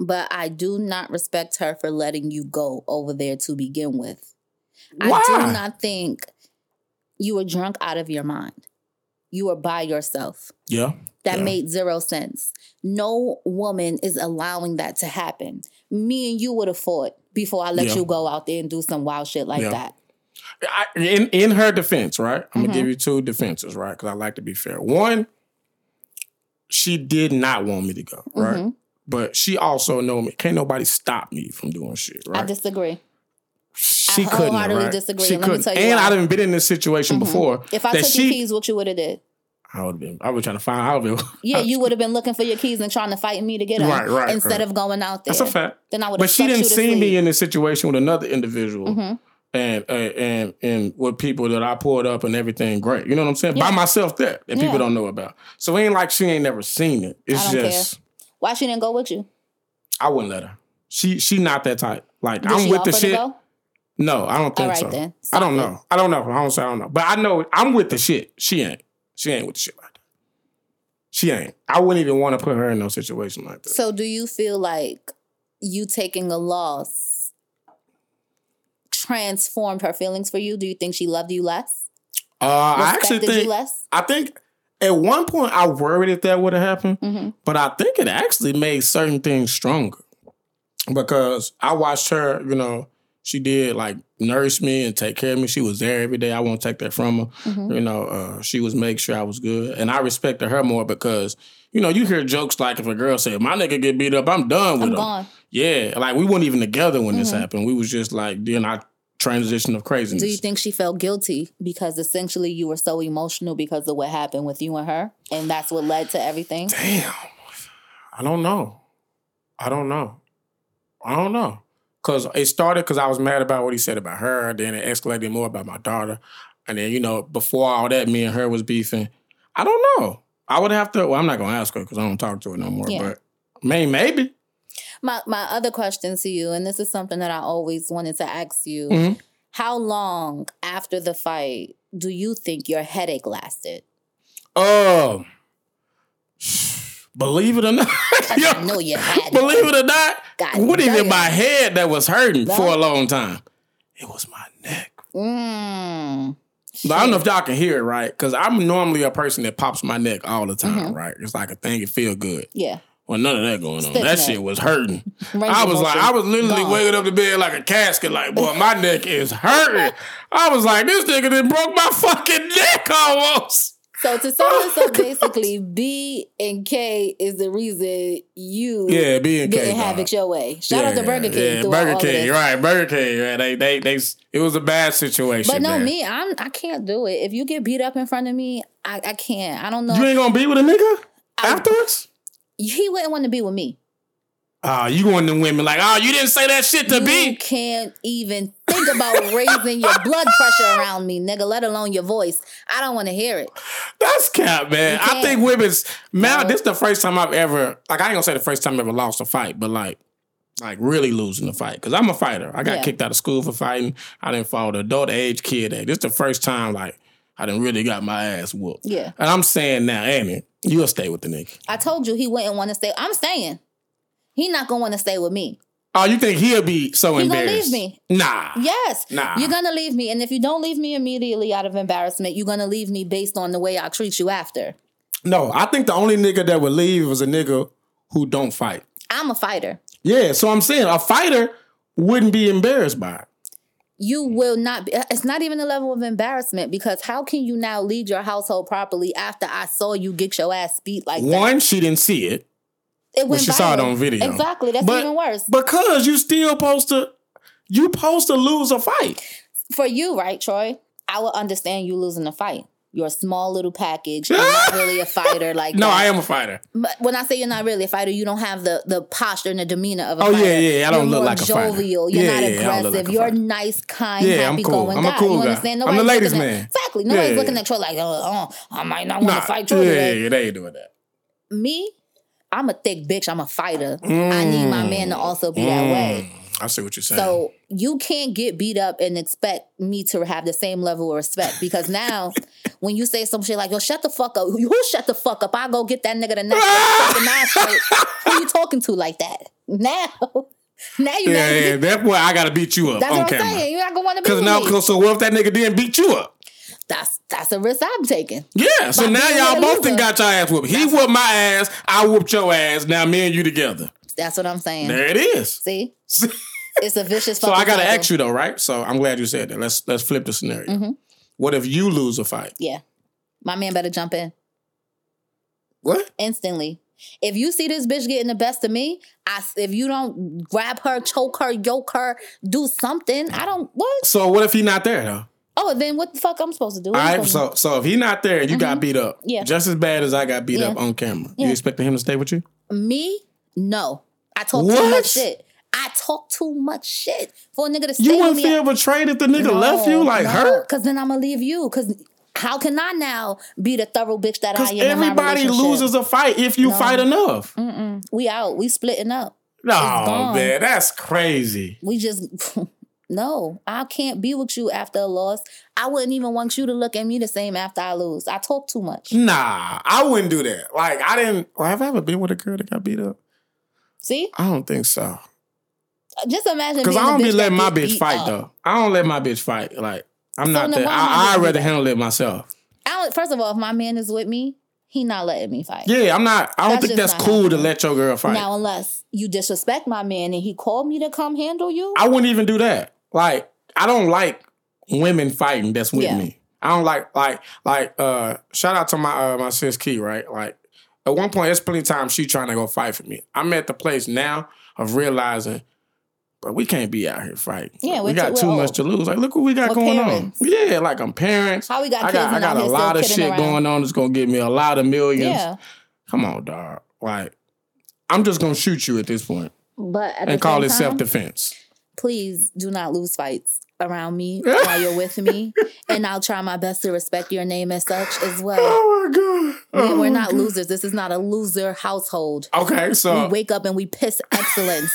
But I do not respect her for letting you go over there to begin with. Why? I do not think you were drunk out of your mind. You were by yourself. Yeah. That Yeah. made zero sense. No woman is allowing that to happen. Me and you would have fought before I let Yeah. you go out there and do some wild shit like Yeah. that. I, in in her defense, right? I'm gonna give you two defenses, right? Because I like to be fair. One, she did not want me to go, right? Mhm. But she also know me. Can't nobody stop me from doing shit, right? I disagree. She I couldn't, wholeheartedly right? disagree. She Let couldn't. tell you and why. I've been in this situation Mhm. before. If I that took she, your keys, what you would have did? I would have been. I was trying to find. I would. Yeah, you would have been looking for your keys and trying to fight me to get them Right, right, instead right. of going out there. That's a fact. Then I would. But she didn't see me in this situation with another individual. Mhm. and uh, and and with people that I pulled up and everything great. You know what I'm saying? By myself there that Yeah. people don't know about. So it ain't like she ain't never seen it. It's I just Why she didn't go with you? I wouldn't let her. She she not that type. Like Did I'm with the shit. go? No, I don't think right so. then. I don't it. know. I don't know. I don't say I don't know. But I know I'm with the shit. She ain't. She ain't with the shit like that. She ain't. I wouldn't even want to put her in no situation like that. So do you feel like you taking a loss transformed her feelings for you? Do you think she loved you less? uh, I actually think you less? I think at one point I worried if that would have happened. Mm-hmm. But I think it actually made certain things stronger because I watched her, you know, she did like nurse me and take care of me. She was there every day. I won't take that from her. Mhm. You know, uh, she was make sure I was good. And I respected her more because, you know, you hear jokes like if a girl said my nigga get beat up, I'm done with I'm him. gone. Yeah. Like we weren't even together when this Mhm. happened. We was just like then I transition of craziness. Do you think she felt guilty because essentially you were so emotional because of what happened with you and her, and that's what led to everything? Damn. I don't know. I don't know. I don't know. Cause it started because I was mad about what he said about her. Then it escalated more about my daughter. And then, you know, before all that, me and her was beefing. I don't know. I would have to, well, I'm not gonna ask her because I don't talk to her no more. Yeah. But may maybe. My my other question to you, and this is something that I always wanted to ask you: Mhm. How long after the fight do you think your headache lasted? Um believe it or not. I know you had. believe it or not, God what even my head that was hurting for a long time. It was my neck. Mm. But I don't know if y'all can hear it right, because I'm normally a person that pops my neck all the time, Mhm. right? It's like a thing, it feel good. Yeah. Well, none of that going on. That neck. shit was hurting. Range I was like, I was literally gone. waking up to bed like a casket, like, boy, my neck is hurting. I was like, this nigga done broke my fucking neck almost. So to sum this up, basically, B and K is the reason you Yeah, B and K. didn't have it your way. Shout out to Burger King. Yeah, Burger King, right? Burger King. Yeah, they, they, they. It was a bad situation. But no, man. me, I'm I can't do it. If you get beat up in front of me, I, I can't. I don't know. You ain't gonna be with a nigga I- afterwards. he wouldn't want to be with me. Oh, you going to women like, oh, you didn't say that shit to you me. can't even think about raising your blood pressure around me, nigga, let alone your voice. I don't want to hear it. That's cap, man. I think women's man, No. This the first time I've ever like I ain't gonna say the first time I ever lost a fight, but like like really losing a fight because I'm a fighter. I got Yeah. kicked out of school for fighting. I didn't follow the adult age kid. This the first time like I didn't really got my ass whooped. Yeah. And I'm saying now, Annie, you'll stay with the nigga. I told you he wouldn't want to stay. I'm saying He not gonna want to stay with me. Oh, you think he'll be so He gonna leave me. Nah. Yes. Nah. You're gonna leave me. And if you don't leave me immediately out of embarrassment, you're gonna leave me based on the way I treat you after. No, I think the only nigga that would leave was a nigga who don't fight. I'm a fighter. Yeah, so I'm saying a fighter wouldn't be embarrassed by it. You will not be it's not even a level of embarrassment because how can you now lead your household properly after I saw you get your ass beat like that? One, she didn't see it. It But she saw it on video. Exactly. That's But- even worse. Because you still supposed to you supposed to lose a fight. For you, right, Troy? I would understand you losing a fight. You're a small little package. You're not really a fighter like No, that. I am a fighter. But when I say you're not really a fighter, you don't have the the posture and the demeanor of a Oh, fighter. yeah, yeah, I don't You're look like a fighter. jovial. You're Yeah, not yeah, I don't look aggressive. like you're a nice, kind, Yeah, I'm happy cool. going I'm a guy. cool you guy. understand? I'm the ladies' looking at- man. Exactly. Nobody's Yeah, looking at Troy like, oh, oh, I might not want Nah, to fight Troy. yeah, yeah, they ain't doing that. Me, I'm a thick bitch. I'm a fighter. I need my man to also be that way. Mm, I see what you're saying. So you can't get beat up and expect me to have the same level of respect because now when you say some shit like yo shut the fuck up who shut the fuck up I go get that nigga the next fucking knife fight. who you talking to like that now now you yeah, yeah, that's why I gotta beat you up that's on what I'm camera. saying you're not gonna want to be Because now, me. cause so what if that nigga didn't beat you up? That's that's a risk I'm taking Yeah, so now y'all both done got your ass whooped. He whooped my ass, I whooped your ass. Now me and you together. that's what I'm saying There it is. see it's a vicious So I gotta cycle. ask you though, right? So I'm glad you said that. Let's let's flip the scenario. Mhm. What if you lose a fight? yeah my man better jump in What? instantly. If you see this bitch getting the best of me, I if you don't grab her, choke her, yoke her, do something, I don't what? So what if he not there though? Oh, then what the fuck I'm supposed to do? What right, so so if he not there you got beat up, Mm-hmm. Yeah. just as bad as I got beat Yeah. up on camera, Yeah. you expecting him to stay with you? me? No, I talk too much shit. I talk too much shit for a nigga to stay You wouldn't feel betrayed if the nigga left you like her? Because then I'm gonna leave you. Because how can I now be the thorough bitch that I am? everybody loses a fight if you No. fight enough. Mm-mm. We out. We splitting up. No, man, that's crazy. We just no, I can't be with you after a loss. I wouldn't even want you to look at me the same after I lose. I talk too much. Nah, I wouldn't do that. Like I didn't. Well, have I ever been with a girl that got beat up? See, I don't think so. Uh, just imagine Because I don't be letting my bitch fight up. though. I don't let my bitch fight. Like I'm So not that. I I'd rather handle it myself. I don't, first of all, if my man is with me, he not letting me fight. Yeah, I'm not. I don't That's think that's cool to let your girl fight. Now, unless you disrespect my man and he called me to come handle you, I wouldn't even do that. Like I don't like women fighting. That's with Yeah. me. I don't like like like. uh Shout out to my uh, my sis Key. Right, like. At one point, there's plenty of times she trying to go fight for me. I'm at the place now of realizing, but we can't be out here fighting. Yeah, we we're got too- too we're much to lose. Like, look what we got We're going parents. on. Yeah, like I'm parents. How we got I kids got, I got a lot of shit around. going on that's gonna give me a lot of millions. yeah. Come on, dog. Like, I'm just gonna shoot you at this point But at and the call same it time, self defense. Please do not lose fights around me while you're with me, and I'll try my best to respect your name as such as well. Oh my god. We- Oh We're my not God. losers. This is not a loser household. Okay, so. We wake up and we piss excellence.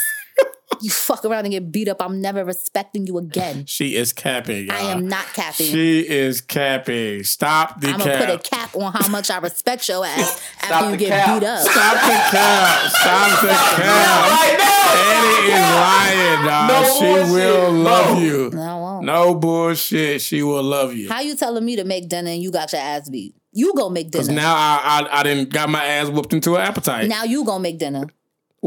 You fuck around and get beat up. I'm never respecting you again. she is capping. I y'all. am not capping. She is capping. Stop the I'm gonna cap. put a cap on how much I respect your ass Stop after you get cap. beat up. Stop the cap. Stop the cap. Right now. Eddie is lying, dog. No she bullshit. will love No. you. No, I won't. No bullshit. She will love you. How you telling me to make dinner and you got your ass beat? You go make Because dinner. now I, I I didn't got my ass whooped into an appetite. Now you go make dinner.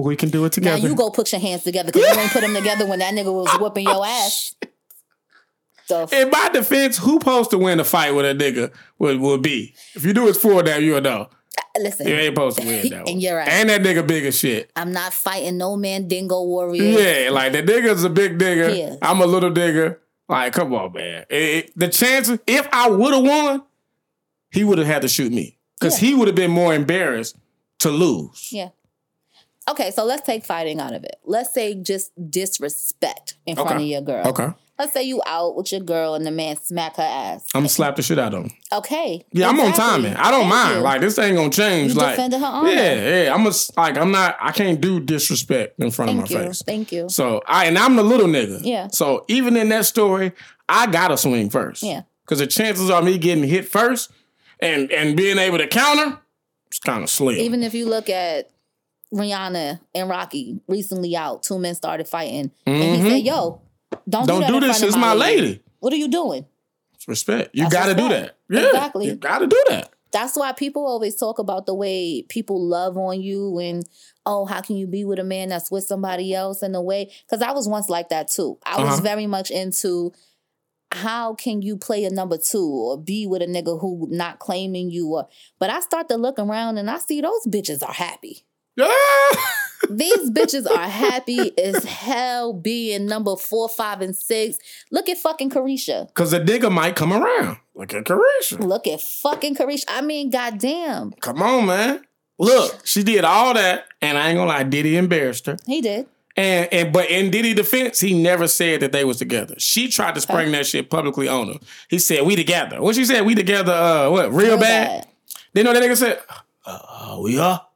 We can do it together. Now you go put your hands together because you ain't put them together when that nigga was ah, whooping your ass. F- In my defense, who supposed to win a fight with a nigga would, would be? If you do it for that, you'll know. Uh, listen, You ain't supposed to win that one. And you're right. And that nigga big as shit. I'm not fighting no man dingo warrior. Yeah, like the nigga's a big nigga. Yeah. I'm a little nigga. Like, come on, man. It- the chances, if I would have won, he would have had to shoot me. Because Yeah. he would have been more embarrassed to lose. Yeah. Okay, so let's take fighting out of it. Let's say just disrespect in front of your girl. Okay. Let's say you out with your girl and the man smack her ass. I'm gonna slap the shit out of him. Okay. Yeah, I'm on exactly. timing. I don't Thank mind. you. Like this ain't gonna change. You like defended her honor. Yeah, yeah. I'm a, like I'm not. I can't do disrespect in front Thank of my you. face. Thank you. So I and I'm the little nigga. Yeah. So even in that story, I gotta swing first. Yeah. Because the chances are me getting hit first and and being able to counter, it's kind of slim. Even if you look at Rihanna and Rocky recently out, two men started fighting, and he said, "Yo, don't, Don't do, that do this. It's my lady. What are you doing?" It's respect. You gotta do that. Yeah. Exactly. You gotta do that. That's why people always talk about the way people love on you and oh, how can you be with a man that's with somebody else in a way? Because I was once like that too. I was Uh-huh. very much into how can you play a number two or be with a nigga who not claiming you or but I start to look around and I see those bitches are happy. These bitches are happy as hell being number four, five, and six. Look at fucking Caresha. Cause the nigga might come around. Look at Caresha. Look at fucking Caresha. I mean, goddamn. Come on, man. Look, she did all that, and I ain't gonna lie, Diddy embarrassed her. He did. And and but in Diddy defense, he never said that they was together. She tried to spring that shit publicly on him. He said, "We together." What she said? We together? Uh, what? Real, Real bad? bad. They know that nigga said, uh, "We are."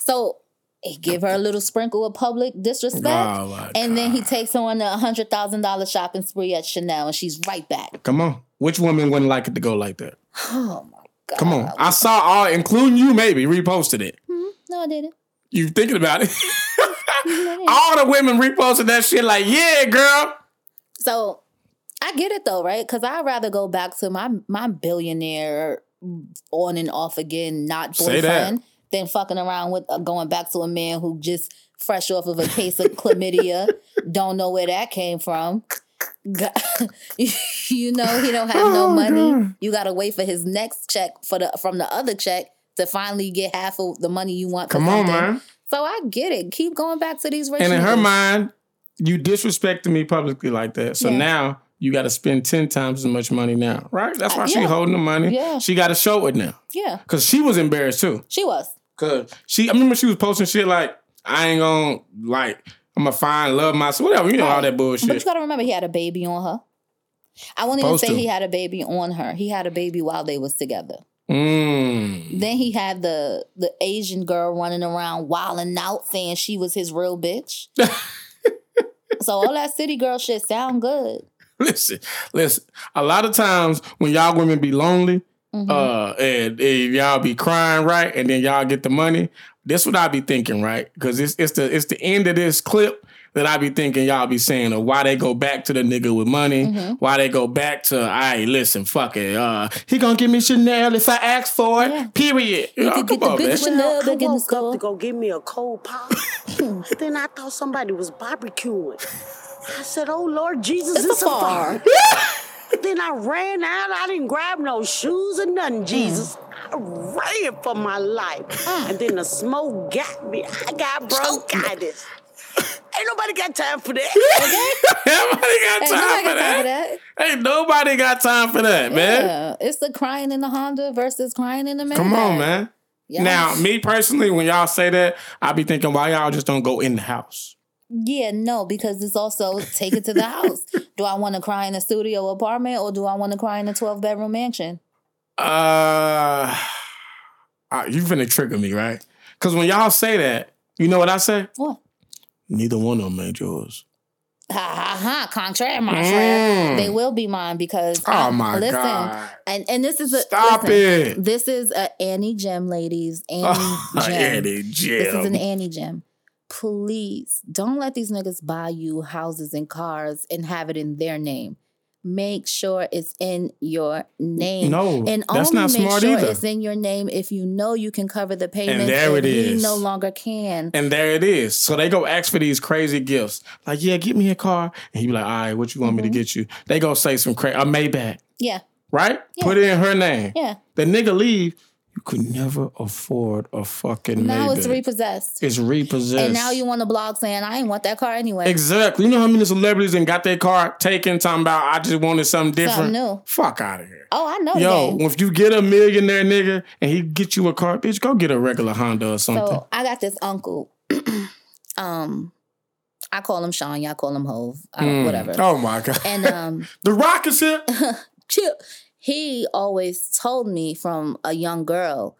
So he give her a little sprinkle of public disrespect. Oh, and then he takes her on a hundred thousand dollar shopping spree at Chanel, and she's right back. Come on, which woman wouldn't like it to go like that? Oh my god! Come on, I saw all, including you, maybe reposted it. Mm-hmm. No, I didn't. You thinking about it? All the women reposted that shit, like, yeah, girl. So I get it though, right? Because I'd rather go back to my my billionaire on and off again, not boyfriend, than fucking around with uh, going back to a man who just fresh off of a case of chlamydia, don't know where that came from. You know he don't have no Oh, money. God. You gotta wait for his next check for the from the other check to finally get half of the money you want. Come on, man. So I get it. Keep going back to these rich. And in her mind, you disrespected me publicly like that. So Yeah. now you got to spend 10 times as much money now, right? That's why Uh, she holding the money. Yeah. She got to show it now. yeah, Because she was embarrassed too. she was. Because she, I remember she was posting shit like, I ain't gonna, like, I'm gonna find love myself, whatever, you know, all that bullshit. But you gotta remember, he had a baby on her. I won't even Supposed say to. he had a baby on her. He had a baby while they was together. Mm. Then he had the the Asian girl running around wilding out, saying she was his real bitch. so all that city girl shit sound good. Listen, listen. A lot of times when y'all women be lonely, Mhm. uh, and, and y'all be crying, right, and then y'all get the money. This what I be thinking, right? Because it's it's the it's the end of this clip that I be thinking y'all be saying of why they go back to the nigga with money, Mm-hmm. why they go back to, I listen, fuck it, uh, he gonna give me Chanel if I ask for it. Yeah. Period. You know, could come get the on, big man. Chanel Well, I back in the woke store. up to go get me a cold pop. then I thought somebody was barbecuing. I said, "Oh Lord Jesus, It's it's, a a fire." fire." then I ran out. I didn't grab no shoes or nothing. Mm. Jesus, I ran for my life. Mm. And then the smoke got me. I got bronchitis. Ain't nobody got time for that. Nobody got Hey, time, nobody for, got that. time for that. Ain't nobody got time for that, man. Yeah, it's the crying in the Honda versus crying in the man. Come on, man. Yes. Now, me personally, when y'all say that, I be thinking, why y'all just don't go in the house? Yeah, no, because it's also take it to the house. Do I want to cry in a studio apartment or do I want to cry in a 12 bedroom mansion? Uh, uh, you finna trigger me, right? Because when y'all say that, you know what I say? What? Neither one of them ain't yours. Ha ha ha! Contraire, my Mm. friend. They will be mine because Oh my listen, God. and and this is a Stop listen, it. This is a Annie Gem, ladies. Annie Oh, Gem. Annie This is an Annie Gem. Please don't let these niggas buy you houses and cars and have it in their name. Make sure it's in your name. No, and that's only not make smart sure either. it's in your name if you know you can cover the payment. And there it is. He no longer can. And there it is. So they go ask for these crazy gifts. Like, yeah, get me a car. And he be like, all right, what you want me to Mm-hmm. get you? They go say some crazy, a Maybach, Yeah, right? Put it in her name. yeah. The nigga leave. You could never afford a fucking Now Maybach. it's repossessed. It's repossessed. And now you want to blog saying I ain't want that car anyway. Exactly. You know how many celebrities and got their car taken talking about I just wanted something different? Something new. Fuck out of here. oh, I know. Yo, game. if you get a millionaire nigga and he get you a car, bitch, go get a regular Honda or something. So I got this uncle. um, I call him Sean. Y'all call him Hove. Mm. Whatever. Oh my god. And um, the rock is here. chill. He always told me from a young girl,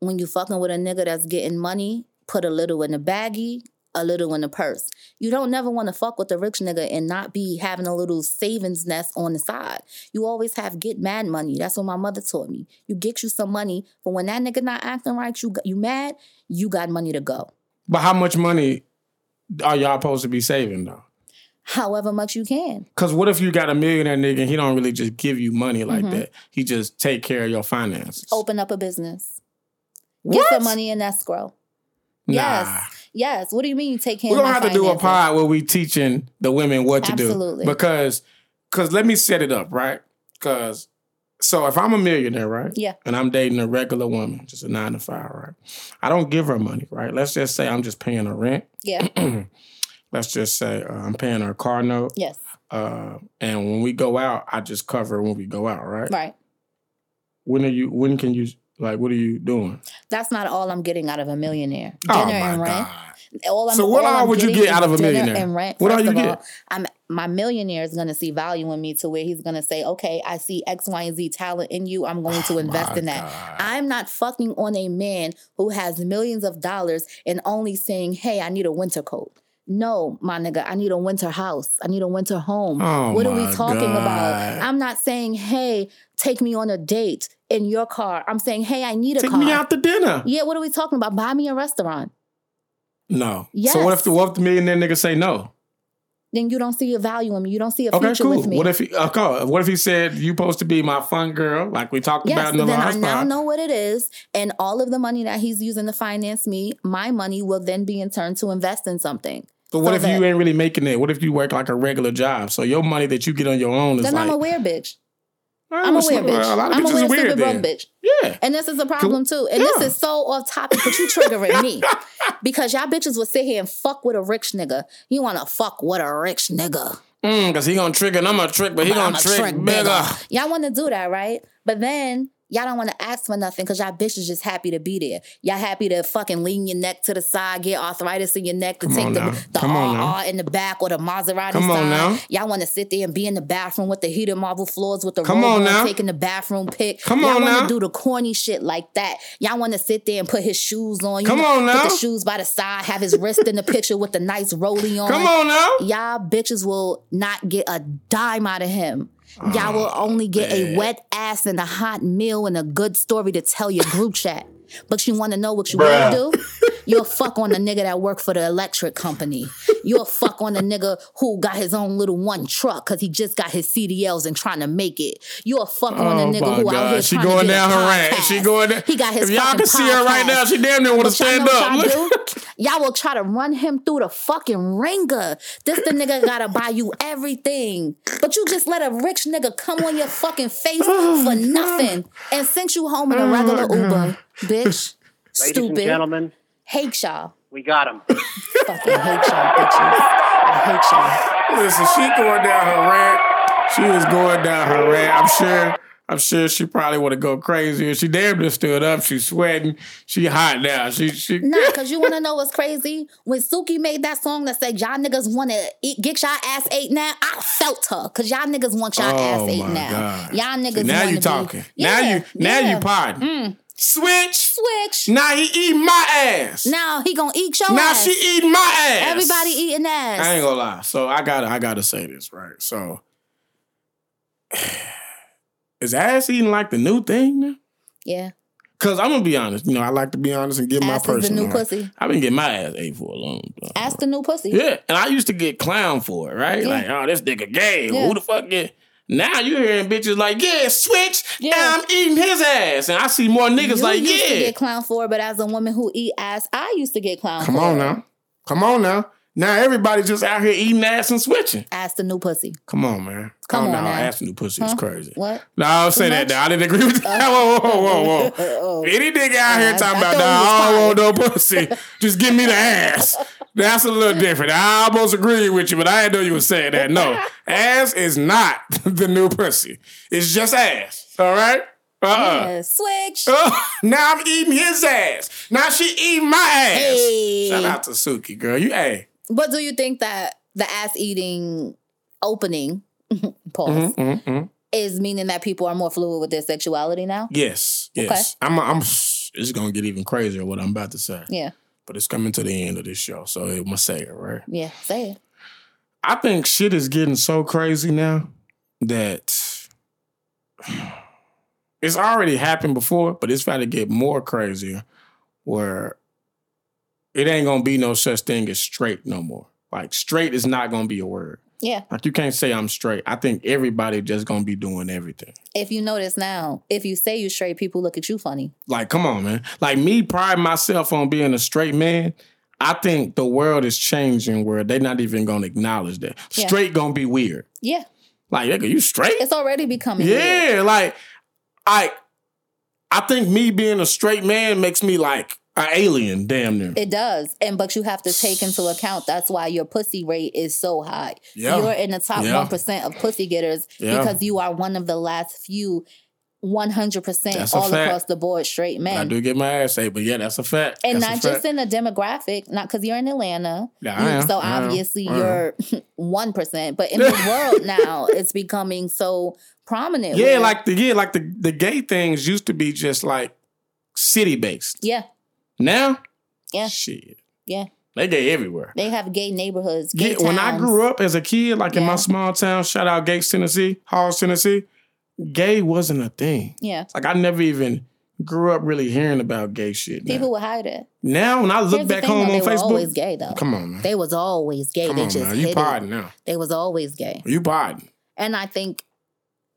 when you fucking with a nigga that's getting money, put a little in the baggie, a little in the purse. You don't never want to fuck with a rich nigga and not be having a little savings nest on the side. You always have get mad money. That's what my mother taught me. You get you some money, but when that nigga not acting right, you you mad, you got money to go. But how much money are y'all supposed to be saving though? However much you can. Cause what if you got a millionaire nigga and he don't really just give you money like Mm-hmm. that? He just take care of your finances. Open up a business. Get the money in escrow. Nah. Yes. Yes. What do you mean you take care We're gonna have to do a pod where we teaching the women what to do. Absolutely. do. Because cause let me set it up, right? Cause so if I'm a millionaire, right? Yeah. And I'm dating a regular woman, just a nine to five, right? I don't give her money, right? Let's just say I'm just paying her rent. Yeah. Let's just say uh, I'm paying her car note. Yes. Uh, and when we go out, I just cover when we go out, right? Right. when are you? When can you? Like, what are you doing? That's not all I'm getting out of a millionaire. Oh Dinner my and rent. god! All I'm, So what all all would you get out of a millionaire? And rent. What all First you get? I'm my millionaire is going to see value in me to where he's going to say, "Okay, I see X, Y, and Z talent in you. I'm going to invest Oh in that." God. I'm not fucking on a man who has millions of dollars and only saying, "Hey, I need a winter coat." No, my nigga, I need a winter house. I need a winter home. Oh what are we talking God. about? I'm not saying, "Hey, take me on a date in your car." I'm saying, "Hey, I need a Take car." me out to dinner. yeah, what are we talking about? Buy me a restaurant. No. So what if Yes. the what if the millionaire nigga say no? Then you don't see a value in me. You don't see a Okay, future cool. with me. What if he? Uh, okay, what if he said you supposed to be my fun girl, like we talked Yes, about in the last time? then I last now pod? know what it is, and all of the money that he's using to finance me, my money will then be in turn to invest in something. But what so if that- you ain't really making it? What if you work like a regular job? So your money that you get on your own is Then like I'm a weird bitch. I'm a weird bitch. A lot of I'm a bitches weird, stupid broke bitch. Yeah. And this is a problem too. And this is so off topic, but you triggering me. Because y'all bitches would sit here and fuck with a rich nigga. You wanna fuck with a rich nigga. Mm, Cause he gonna trick and I'm a trick, but he But gonna trick, trick bigger. Y'all wanna do that, right? But then y'all don't wanna ask for nothing because y'all bitches just happy to be there. Y'all happy to fucking lean your neck to the side, get arthritis in your neck to Come take on the, now. the Come on RR in the back or the Maserati Come on side. now. Y'all wanna sit there and be in the bathroom with the heated marble floors with the Come on now. taking the bathroom pic. Come y'all on wanna now. do the corny shit like that. Y'all wanna sit there and put his shoes on. You Come know, on now. Put the shoes by the side, have his wrist in the picture with the nice rollie on Come on now. y'all bitches will not get a dime out of him. Y'all will oh, only get a wet ass and a hot meal and a good story to tell your group chat. But you want to know what you Bruh. will do? You'll fuck on the nigga that work for the electric company. You'll fuck on the nigga who got his own little one truck because he just got his CDLs and trying to make it. You'll fuck on the Oh nigga my who out here she trying going to get down a her rant. She going. Down. He got his If y'all fucking can see her right now, she damn near want to stand up. y'all Y'all will try to run him through the fucking ringer. This the nigga gotta buy you everything. But you just let a rich nigga come on your fucking face oh for nothing and sent you home in a oh regular Uber, bitch. Ladies Stupid. and gentlemen, Hate y'all. we got him. Fucking hate y'all, bitches. I hate y'all. Listen, she going down her rant. She is going down her rant. I'm sure. I'm sure she probably would have go crazy. She damn near stood up. She's sweating. She hot now. She she. Nah, cause you wanna know what's crazy? When Suki made that song that said y'all niggas wanna eat, get y'all ass ate now, I felt her. Cause y'all niggas want y'all Oh, ass ate now. God. Y'all niggas See, now wanna you be- talking. now you now yeah. you potting. Mm. Switch. Switch. Now he eating my ass. Now he gonna eat your now ass. she eating my ass. Everybody eating ass. I ain't gonna lie. So I gotta I gotta say this, right? So is ass eating like the new thing now? yeah. Cause I'm gonna be honest, you know, I like to be honest and give my Ass is the new pussy. I've been getting my ass ate for a long time. Ass the new pussy. Yeah, and I used to get clown for it, right? Yeah. Like, oh, this nigga gay. Yeah. Who the fuck get? Now you hearing bitches like, yeah, switch. Yeah. Yeah, I'm eating his ass, and I see more niggas You like, used to get clown for it, but as a woman who eat ass, I used to get clown Come for on now, come on now. Now everybody's just out here eating ass and switching. Ass the new pussy. Come on, man. Come Calm on down. now. Ass new pussy is Huh? crazy. What? No, I'll say that. Now. I didn't agree with oh. that. whoa, whoa, whoa, whoa. Oh. Any nigga out here I- talking I about, thought nah, I don't want no pussy. Just give me the ass. That's a little different. I almost agree with you, but I didn't know you were saying that. No, ass is not the new pussy. It's just ass. All right? Uh-uh. Yeah, switch. Oh, now I'm eating his ass. Now she eating my ass. Hey. Shout out to Suki, girl. You, hey. But do you think that the ass eating opening pause Mm, mm. is meaning that people are more fluid with their sexuality now? Yes, yes. I'm, I'm, it's going to get even crazier what I'm about to say. Yeah. But it's coming to the end of this show, so it must say it, right? Yeah. Say it. I think shit is getting so crazy now that it's already happened before, but it's about to get more crazier where it ain't gonna be no such thing as straight no more. Like straight is not gonna be a word. Yeah. Like you can't say I'm straight. I think everybody just gonna be doing everything. If you notice now, if you say you straight, people look at you funny. Like, come on, man. Like me pride myself on being a straight man. I think the world is changing where they're not even gonna acknowledge that. Yeah. Straight gonna be weird. Yeah. Like, nigga, you straight? It's already becoming weird. Yeah, like I I think me being a straight man makes me like an alien, damn near. It does. And but you have to take into account that's why your pussy rate is so high. Yeah. You're in the top Yeah. 1% of pussy getters Yeah. because you are one of the last few one hundred percent That's all fact. across the board straight men. I do get my ass ate, but yeah, that's a fact. And That's not just fact. in the demographic, not because you're in Atlanta. Yeah, I you- am. so obviously you're one percent. But in the world now, it's becoming so prominent. Yeah, where- like the yeah, like the the gay things used to be just like city based. yeah, Now, Yeah. shit, yeah. they gay everywhere. They have gay neighborhoods. Gay Yeah, when I grew up as a kid, like in my small town, shout out Gates, Tennessee, Halls, Tennessee, gay wasn't a thing. yeah, Like I never even grew up really hearing about gay shit. now. people would hide it. now when I look Here's back thing, home though, on they were Facebook, always gay though. come on, man, They was always gay. come they on, just man, you pardon now, They was always gay. you pardon. And I think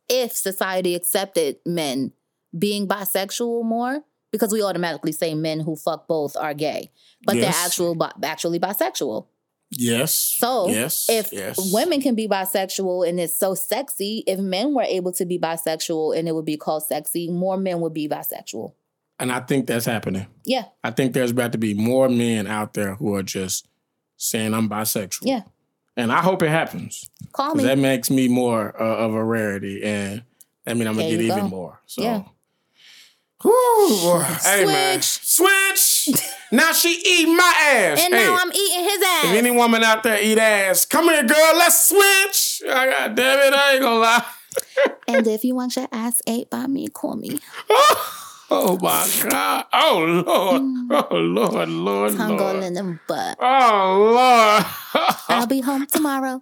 if society accepted men being bisexual more, because we automatically say men who fuck both are gay, but Yes. they're actual bi- actually bisexual. Yes. So yes, if yes. women can be bisexual and it's so sexy, if men were able to be bisexual and it would be called sexy, more men would be bisexual. and I think that's happening. Yeah, I think there's about to be more men out there who are just saying I'm bisexual. Yeah. And I hope it happens. call me. that makes me more uh, of a rarity. And I mean, I'm going to There get you even go. more. So. Yeah. Boy. Hey, man. Switch. now she eat my ass. and hey, now I'm eating his ass. if any woman out there eat ass, come here, girl. Let's switch. I got damn it. I ain't going to lie. and if you want your ass ate by me, call me. Oh, my God. Oh, Lord. Mm. Oh, Lord, Lord, Tongue all Lord. in the butt. Oh, Lord. I'll be home tomorrow.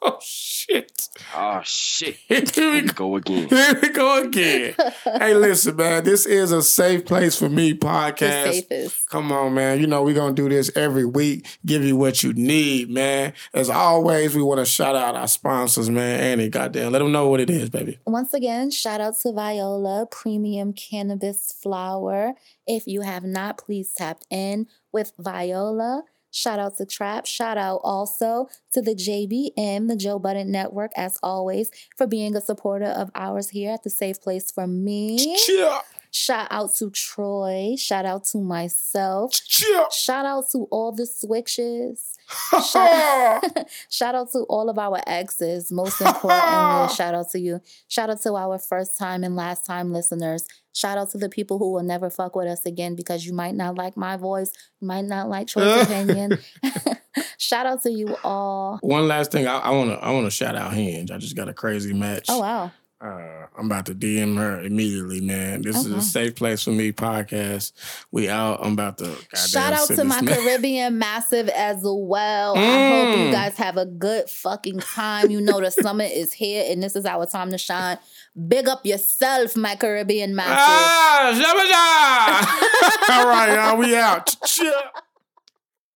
Oh shit! Oh shit. Here Here we we go. go again. Here we go again. hey, listen, man. This is a safe place for me The podcast. safest. Come on, man. You know we're gonna do this every week. Give you what you need, man. As always, we want to shout out our sponsors, man. Annie, goddamn, let them know what it is, baby. Once again, shout out to Viola Premium Cannabis Flower. If you have not, please tap in with Viola. Shout out to Trap. Shout out also to the JBN, the Joe Budden Network, as always, for being a supporter of ours here at the Safe Place for Me. Cheer, Shout out to Troy. Shout out to myself. cheer. Shout out to all the switches. Shout, shout out to all of our exes. Most importantly, shout out to you. Shout out to our first time and last time listeners. Shout out to the people who will never fuck with us again because you might not like my voice, you might not like Troy's opinion. shout out to you all. One last thing, I, I wanna, I wanna shout out Hinge. I just got a crazy match. Oh wow. Uh, I'm about to DM her immediately, man. This is a safe place for me podcast. We out. I'm about to. Shout out to my man- Caribbean massive as well. I hope you Mm. guys have a good fucking time. You know the summer is here and this is our time to shine. Big up yourself, my Caribbean massive. Ah, All right, y'all. We out.